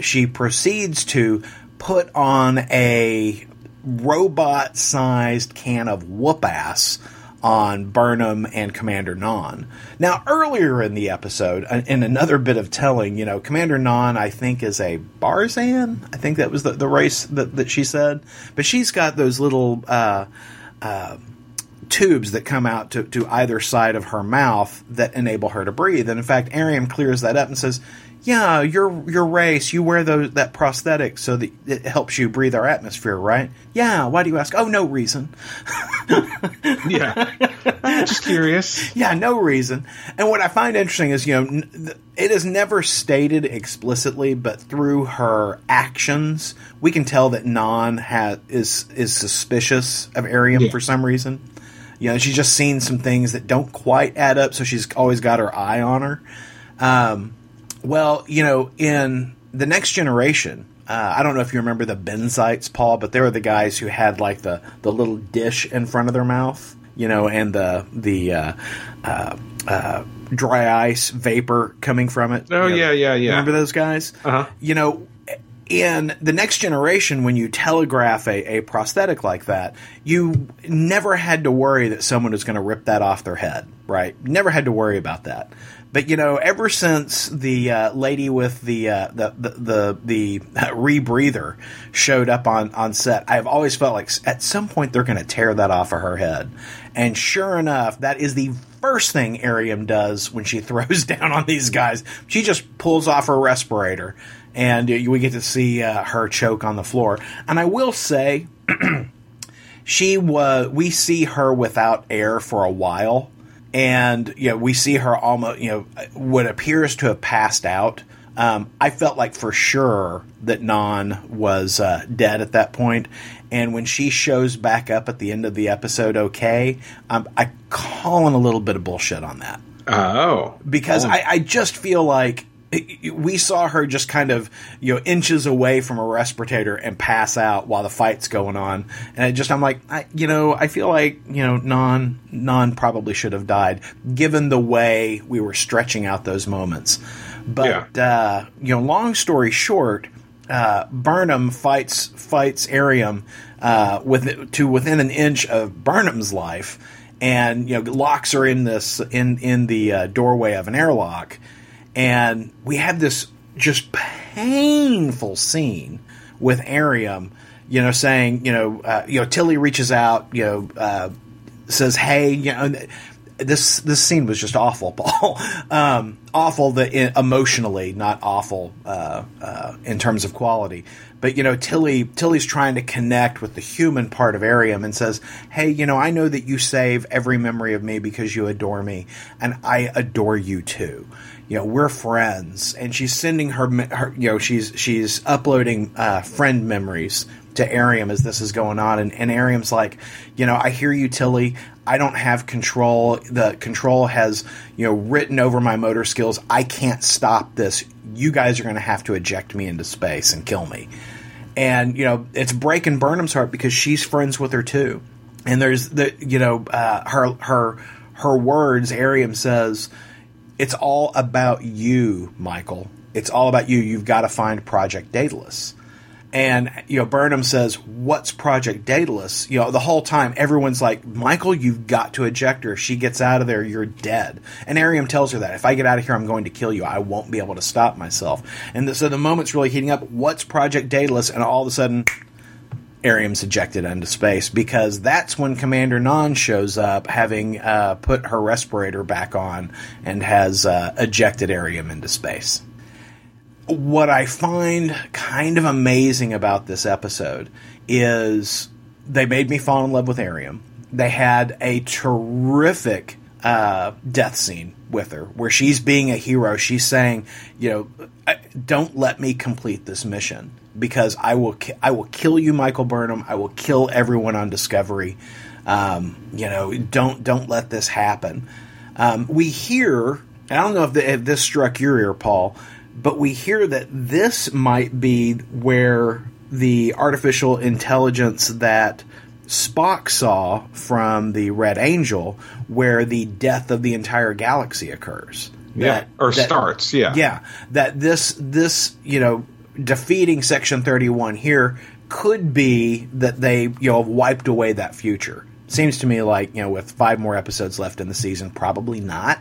Speaker 1: she proceeds to put on a robot sized can of whoop ass on Burnham and Commander Nhan. Now, earlier in the episode, uh, in another bit of telling, you know, Commander Nhan, I think, is a Barzan. I think that was the, the race that, that she said. But she's got those little uh, uh, tubes that come out to, to either side of her mouth that enable her to breathe. And in fact, Airiam clears that up and says, "Yeah, your your race, you wear those that prosthetic so that it helps you breathe our atmosphere, right?" Yeah. Why do you ask? Oh, no reason.
Speaker 3: yeah, just curious.
Speaker 1: Yeah, no reason. And what I find interesting is, you know, it is never stated explicitly, but through her actions, we can tell that Nhan has is is suspicious of Airiam yeah. for some reason. You know, she's just seen some things that don't quite add up, so she's always got her eye on her. Um, well, you know, in the next generation, uh, I don't know if you remember the Benzites, Paul, but they were the guys who had like the, the little dish in front of their mouth, you know, and the the uh, uh, uh dry ice vapor coming from it.
Speaker 3: Oh
Speaker 1: you
Speaker 3: know, yeah, yeah, yeah.
Speaker 1: Remember those guys?
Speaker 3: Uh-huh.
Speaker 1: You know, in the next generation, when you telegraph a, a prosthetic like that, you never had to worry that someone was going to rip that off their head, right? Never had to worry about that. But you know, ever since the uh, lady with the, uh, the the the, the rebreather showed up on on set, I've always felt like at some point they're going to tear that off of her head. And sure enough, that is the first thing Airiam does when she throws down on these guys. She just pulls off her respirator and we get to see uh, her choke on the floor. And I will say, she was. We see her without air for a while, and you know we see her almost you know what appears to have passed out. Um, I felt like for sure that Nhan was uh, dead at that point, and when she shows back up at the end of the episode, okay, um, I calling a little bit of bullshit on that
Speaker 3: Oh,
Speaker 1: because
Speaker 3: Oh.
Speaker 1: I, I just feel like we saw her just kind of you know inches away from a respirator and pass out while the fight's going on. And it just i'm like I, you know i feel like you know Nhan Nhan probably should have died given the way we were stretching out those moments. But uh, you know long story short uh, Burnham fights fights Airiam uh, with to within an inch of Burnham's life, and you know locks her in this in in the uh, doorway of an airlock, and we have this just painful scene with Airiam, you know, saying you know uh, you know Tilly reaches out, you know, uh, says hey, you know. This this scene was just awful, Paul. Um, awful the emotionally, not awful uh, uh, in terms of quality. But you know, Tilly Tilly's trying to connect with the human part of Airiam and says, "Hey, you know, I know that you save every memory of me because you adore me, and I adore you too. You know, we're friends." And she's sending her, her you know, she's she's uploading uh, friend memories to Airiam as this is going on, and, and Airiam's like, you know, I hear you, Tilly. I don't have control. The control has, you know, written over my motor skills. I can't stop this. You guys are going to have to eject me into space and kill me. And you know, it's breaking Burnham's heart because she's friends with her too. And there's the, you know, uh, her her her words. Airiam says, "It's all about you, Michael. It's all about you. You've got to find Project Daedalus." And you know, Burnham says, "What's Project Daedalus?" You know, the whole time everyone's like, "Michael, you've got to eject her. If she gets out of there, you're dead." And Airiam tells her that if I get out of here, I'm going to kill you. I won't be able to stop myself. And the, so the moment's really heating up. What's Project Daedalus? And all of a sudden, Airiam's ejected into space because that's when Commander Nhan shows up, having uh, put her respirator back on and has uh, ejected Airiam into space what I find kind of amazing about this episode is they made me fall in love with Airiam. They had a terrific uh, death scene with her where she's being a hero. She's saying, you know, don't let me complete this mission because I will ki- I will kill you, Michael Burnham. I will kill everyone on Discovery. Um, you know, don't don't let this happen. Um, we hear. I don't know if, the, if this struck your ear, Paul, but we hear that this might be where the artificial intelligence that Spock saw from the Red Angel, where the death of the entire galaxy occurs.
Speaker 3: Yeah,
Speaker 1: That-
Speaker 3: or
Speaker 1: that-
Speaker 3: starts. Yeah,
Speaker 1: yeah, that this this you know defeating Section Thirty One here could be that they you know wiped away that future. Seems to me like you know with five more episodes left in the season, probably not.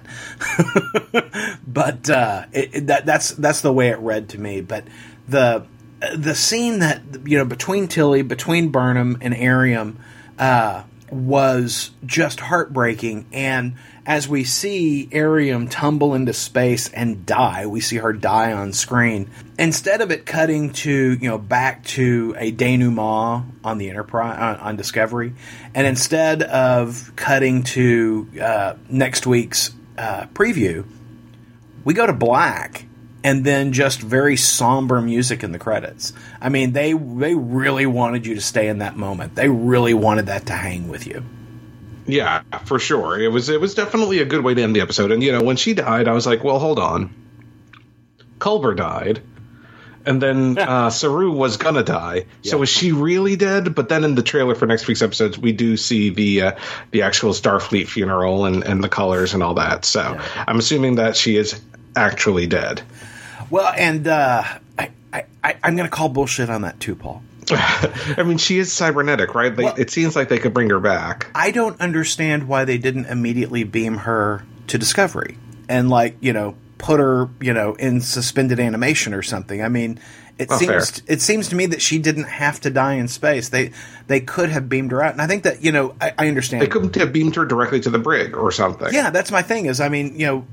Speaker 1: but uh, it, it- that that's that's the way it read to me. But the the scene that you know between Tilly, between Burnham and Airiam uh, was just heartbreaking. And as we see Airiam tumble into space and die, we see her die on screen. Instead of it cutting to you know back to a denouement on the Enterprise on, on Discovery, and instead of cutting to uh, next week's uh, preview, we go to black and then just very somber music in the credits. I mean, they they really wanted you to stay in that moment. They really wanted that to hang with you.
Speaker 3: Yeah, for sure. It was it was definitely a good way to end the episode. And you know, when she died, I was like, well, hold on. Culber died. And then uh, Saru was gonna die. So
Speaker 1: Yeah.
Speaker 3: is she really dead? But then in the trailer for next week's episodes, we do see the uh, the actual Starfleet funeral and, and the colors and all that. So I'm assuming that she is actually dead.
Speaker 1: Well, and uh, I, I, I I'm going to call bullshit on that too, Paul.
Speaker 3: I mean, she is cybernetic, right? They,
Speaker 1: Well-
Speaker 3: it seems like they could bring her back.
Speaker 1: I don't understand why they didn't immediately beam her to Discovery and like you know put her you know in suspended animation or something. I mean, it
Speaker 3: Oh,
Speaker 1: seems
Speaker 3: fair.
Speaker 1: it seems to me that she didn't have to die in space. They they could have beamed her out, and I think that you know I, I understand.
Speaker 3: They couldn't have beamed her directly to the brig or something.
Speaker 1: Yeah, that's my thing. Is I mean, you know,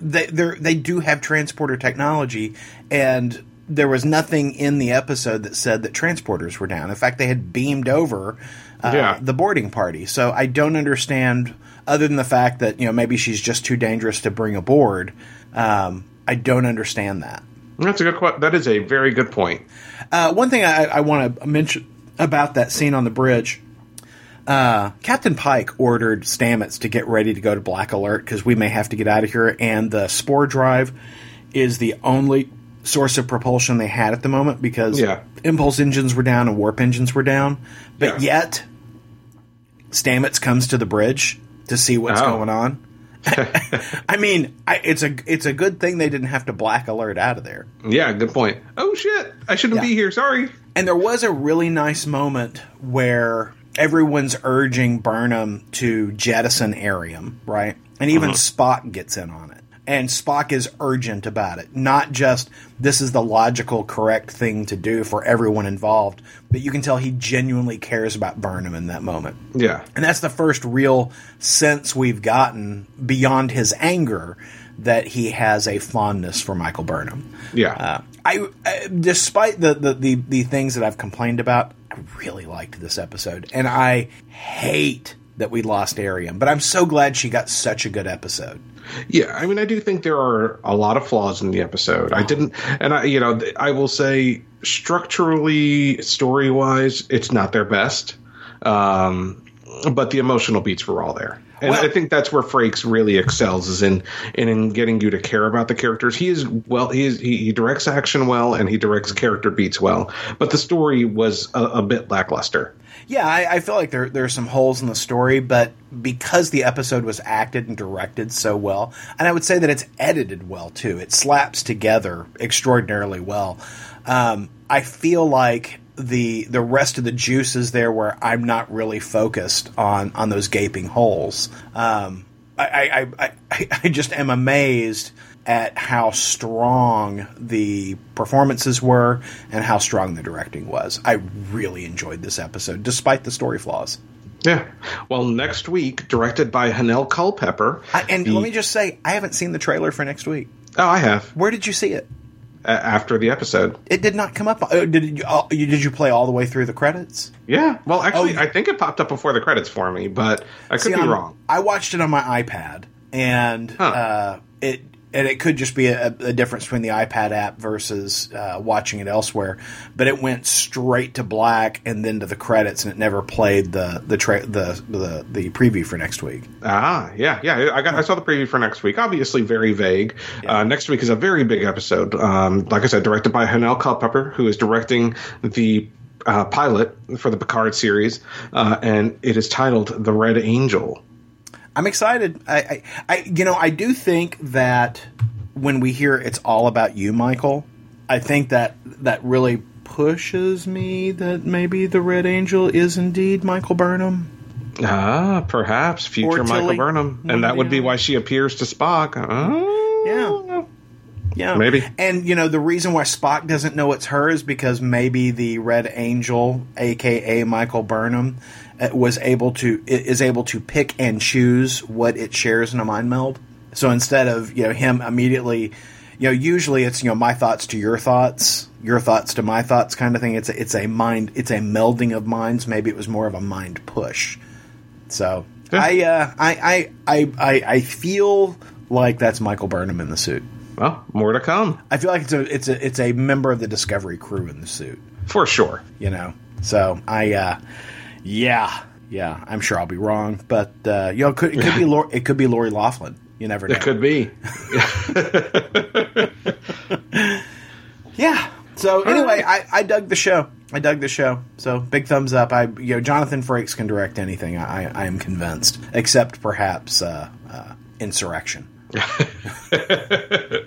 Speaker 1: they they do have transporter technology, and there was nothing in the episode that said that transporters were down. In fact, they had beamed over uh,
Speaker 3: Yeah.
Speaker 1: the boarding party. So I don't understand, other than the fact that you know maybe she's just too dangerous to bring aboard. Um, I don't understand that.
Speaker 3: That's a good. That is a very good point.
Speaker 1: Uh, one thing I, I want to mention about that scene on the bridge. Uh, Captain Pike ordered Stamets to get ready to go to Black Alert because we may have to get out of here, and the Spore Drive is the only source of propulsion they had at the moment because
Speaker 3: Yeah.
Speaker 1: impulse engines were down and warp engines were down. But
Speaker 3: Yeah.
Speaker 1: yet, Stamets comes to the bridge to see what's
Speaker 3: Oh.
Speaker 1: going on. I mean, I, it's a it's a good thing they didn't have to Black Alert out of there.
Speaker 3: Yeah, good point. Oh shit! I shouldn't
Speaker 1: Yeah.
Speaker 3: be here. Sorry.
Speaker 1: And there was a really nice moment where everyone's urging Burnham to jettison Airiam, right? And even uh-huh. Spock gets in on it. And Spock is urgent about it. Not just this is the logical, correct thing to do for everyone involved, but you can tell he genuinely cares about Burnham in that moment.
Speaker 3: Yeah.
Speaker 1: And that's the first real sense we've gotten beyond his anger that he has a fondness for Michael Burnham.
Speaker 3: Yeah.
Speaker 1: Uh, I, uh, despite the, the, the, the things that I've complained about, I really liked this episode. And I hate that we lost Airiam, but I'm so glad she got such a good episode.
Speaker 3: Yeah, I mean, I do think there are a lot of flaws in the episode. I didn't, and I, you know, I will say structurally, story wise, it's not their best. Um, but the emotional beats were all there. And
Speaker 1: Well-
Speaker 3: I think that's where Frakes really excels is in, in in getting you to care about the characters. He is well, he is he, he directs action well and he directs character beats well. But the story was a, a bit lackluster.
Speaker 1: Yeah, I, I feel like there there are some holes in the story, but because the episode was acted and directed so well, and I would say that it's edited well too. It slaps together extraordinarily well. Um, I feel like the the rest of the juice is there where I'm not really focused on on those gaping holes. Um, I, I, I, I, I just am amazed at how strong the performances were and how strong the directing was. I really enjoyed this episode, despite the story flaws.
Speaker 3: Yeah. Well, next week, directed by Hanelle Culpepper.
Speaker 1: I, and
Speaker 3: the-
Speaker 1: let me just say, I haven't seen the trailer for next week.
Speaker 3: Oh, I have
Speaker 1: Where did you see it?
Speaker 3: a- after the episode.
Speaker 1: It did not come up. Oh, did you, oh, you? Did you play all the way through the credits?
Speaker 3: Yeah. Well, actually,
Speaker 1: Oh,
Speaker 3: I think it popped up before the credits for me, but I could
Speaker 1: See,
Speaker 3: be
Speaker 1: I'm-
Speaker 3: wrong.
Speaker 1: I watched it on my iPad, and
Speaker 3: Huh.
Speaker 1: uh, it and it could just be a, a difference between the iPad app versus uh, watching it elsewhere. But it went straight to black and then to the credits, and it never played the the tra- the, the the preview for next week.
Speaker 3: Ah, yeah, yeah. I got. I saw the preview for next week. Obviously, very vague. Uh, next week is a very big episode. Um, like I said, directed by Hanelle Culpepper, who is directing the uh, pilot for the Picard series, uh, and it is titled "The Red Angel."
Speaker 1: I'm excited. I, I, I, you know, I do think that when we hear it's all about you, Michael, I think that that really pushes me that maybe the Red Angel is indeed Michael Burnham.
Speaker 3: Ah, perhaps future Michael Burnham, and that would be why she appears to Spock. Oh.
Speaker 1: Yeah. Yeah,
Speaker 3: Maybe.
Speaker 1: And you know the reason why Spock doesn't know it's her is because maybe the Red Angel, aka Michael Burnham, was able to is able to pick and choose what it shares in a mind meld. So instead of you know him immediately, you know usually it's you know my thoughts to your thoughts, your thoughts to my thoughts kind of thing. It's a, it's a mind it's a melding of minds. Maybe it was more of a mind push. So
Speaker 3: Yeah.
Speaker 1: I, uh, I I I I I feel like that's Michael Burnham in the suit.
Speaker 3: Well, more to come
Speaker 1: I feel like it's a it's a it's a member of the Discovery crew in the suit,
Speaker 3: for sure.
Speaker 1: you know. So I, uh, yeah, yeah, I'm sure I'll be wrong, but uh, you know, it could, it could be Lor- it could be Lori Loughlin. You never know.
Speaker 3: It could be.
Speaker 1: Yeah. So anyway, I, I dug the show. I dug the show. So big thumbs up. I you know Jonathan Frakes can direct anything. I I am convinced, except perhaps uh, uh, Insurrection.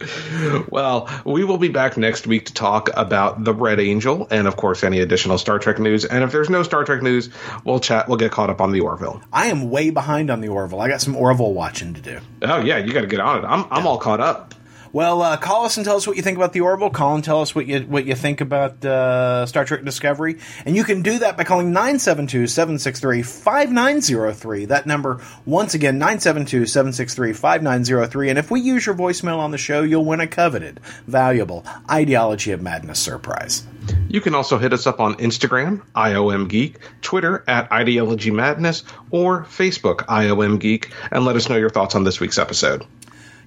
Speaker 3: Well, we will be back next week to talk about the Red Angel and, of course, any additional Star Trek news. And if there's no Star Trek news, we'll chat. We'll get caught up on the Orville.
Speaker 1: I am way behind on the Orville. I got some Orville watching to do.
Speaker 3: Oh yeah, you got to get on it. I'm I'm all caught up.
Speaker 1: Well, uh, call us and tell us what you think about the Orville. Call and tell us what you what you think about uh, Star Trek Discovery. And you can do that by calling 972-763-5903. That number, once again, 972-763-5903. And if we use your voicemail on the show, you'll win a coveted, valuable Ideology of Madness surprise.
Speaker 3: You can also hit us up on Instagram, IOM Geek, Twitter at Ideology Madness, or Facebook, IOM Geek, and let us know your thoughts on this week's episode.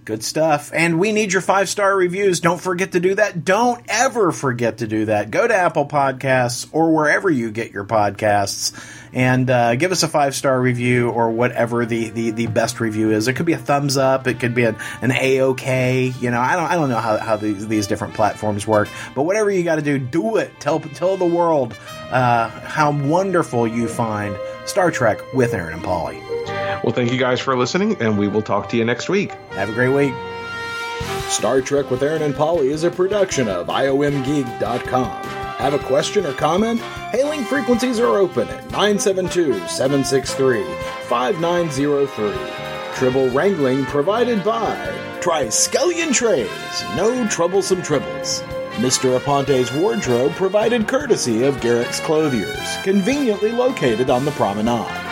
Speaker 1: Good stuff. And we need your five star reviews. Don't forget to do that. Don't ever forget to do that. Go to Apple Podcasts or wherever you get your podcasts and uh, give us a five star review or whatever the, the, the best review is. It could be a thumbs up. It could be an, an A OK. You know, I don't I don't know how, how these, these different platforms work, but whatever you got to do, do it. Tell tell the world uh, how wonderful you find Star Trek with Aaron and Polly.
Speaker 3: Well, thank you guys for listening, and we will talk to you next week.
Speaker 1: Have a great week.
Speaker 4: Star Trek with Aaron and Polly is a production of IOMgeek.com. Have a question or comment? Hailing frequencies are open at 972 763 5903. Tribble wrangling provided by Triskelion Trays, no troublesome tribbles. Mr. Aponte's wardrobe provided courtesy of Garak's Clothiers, conveniently located on the promenade.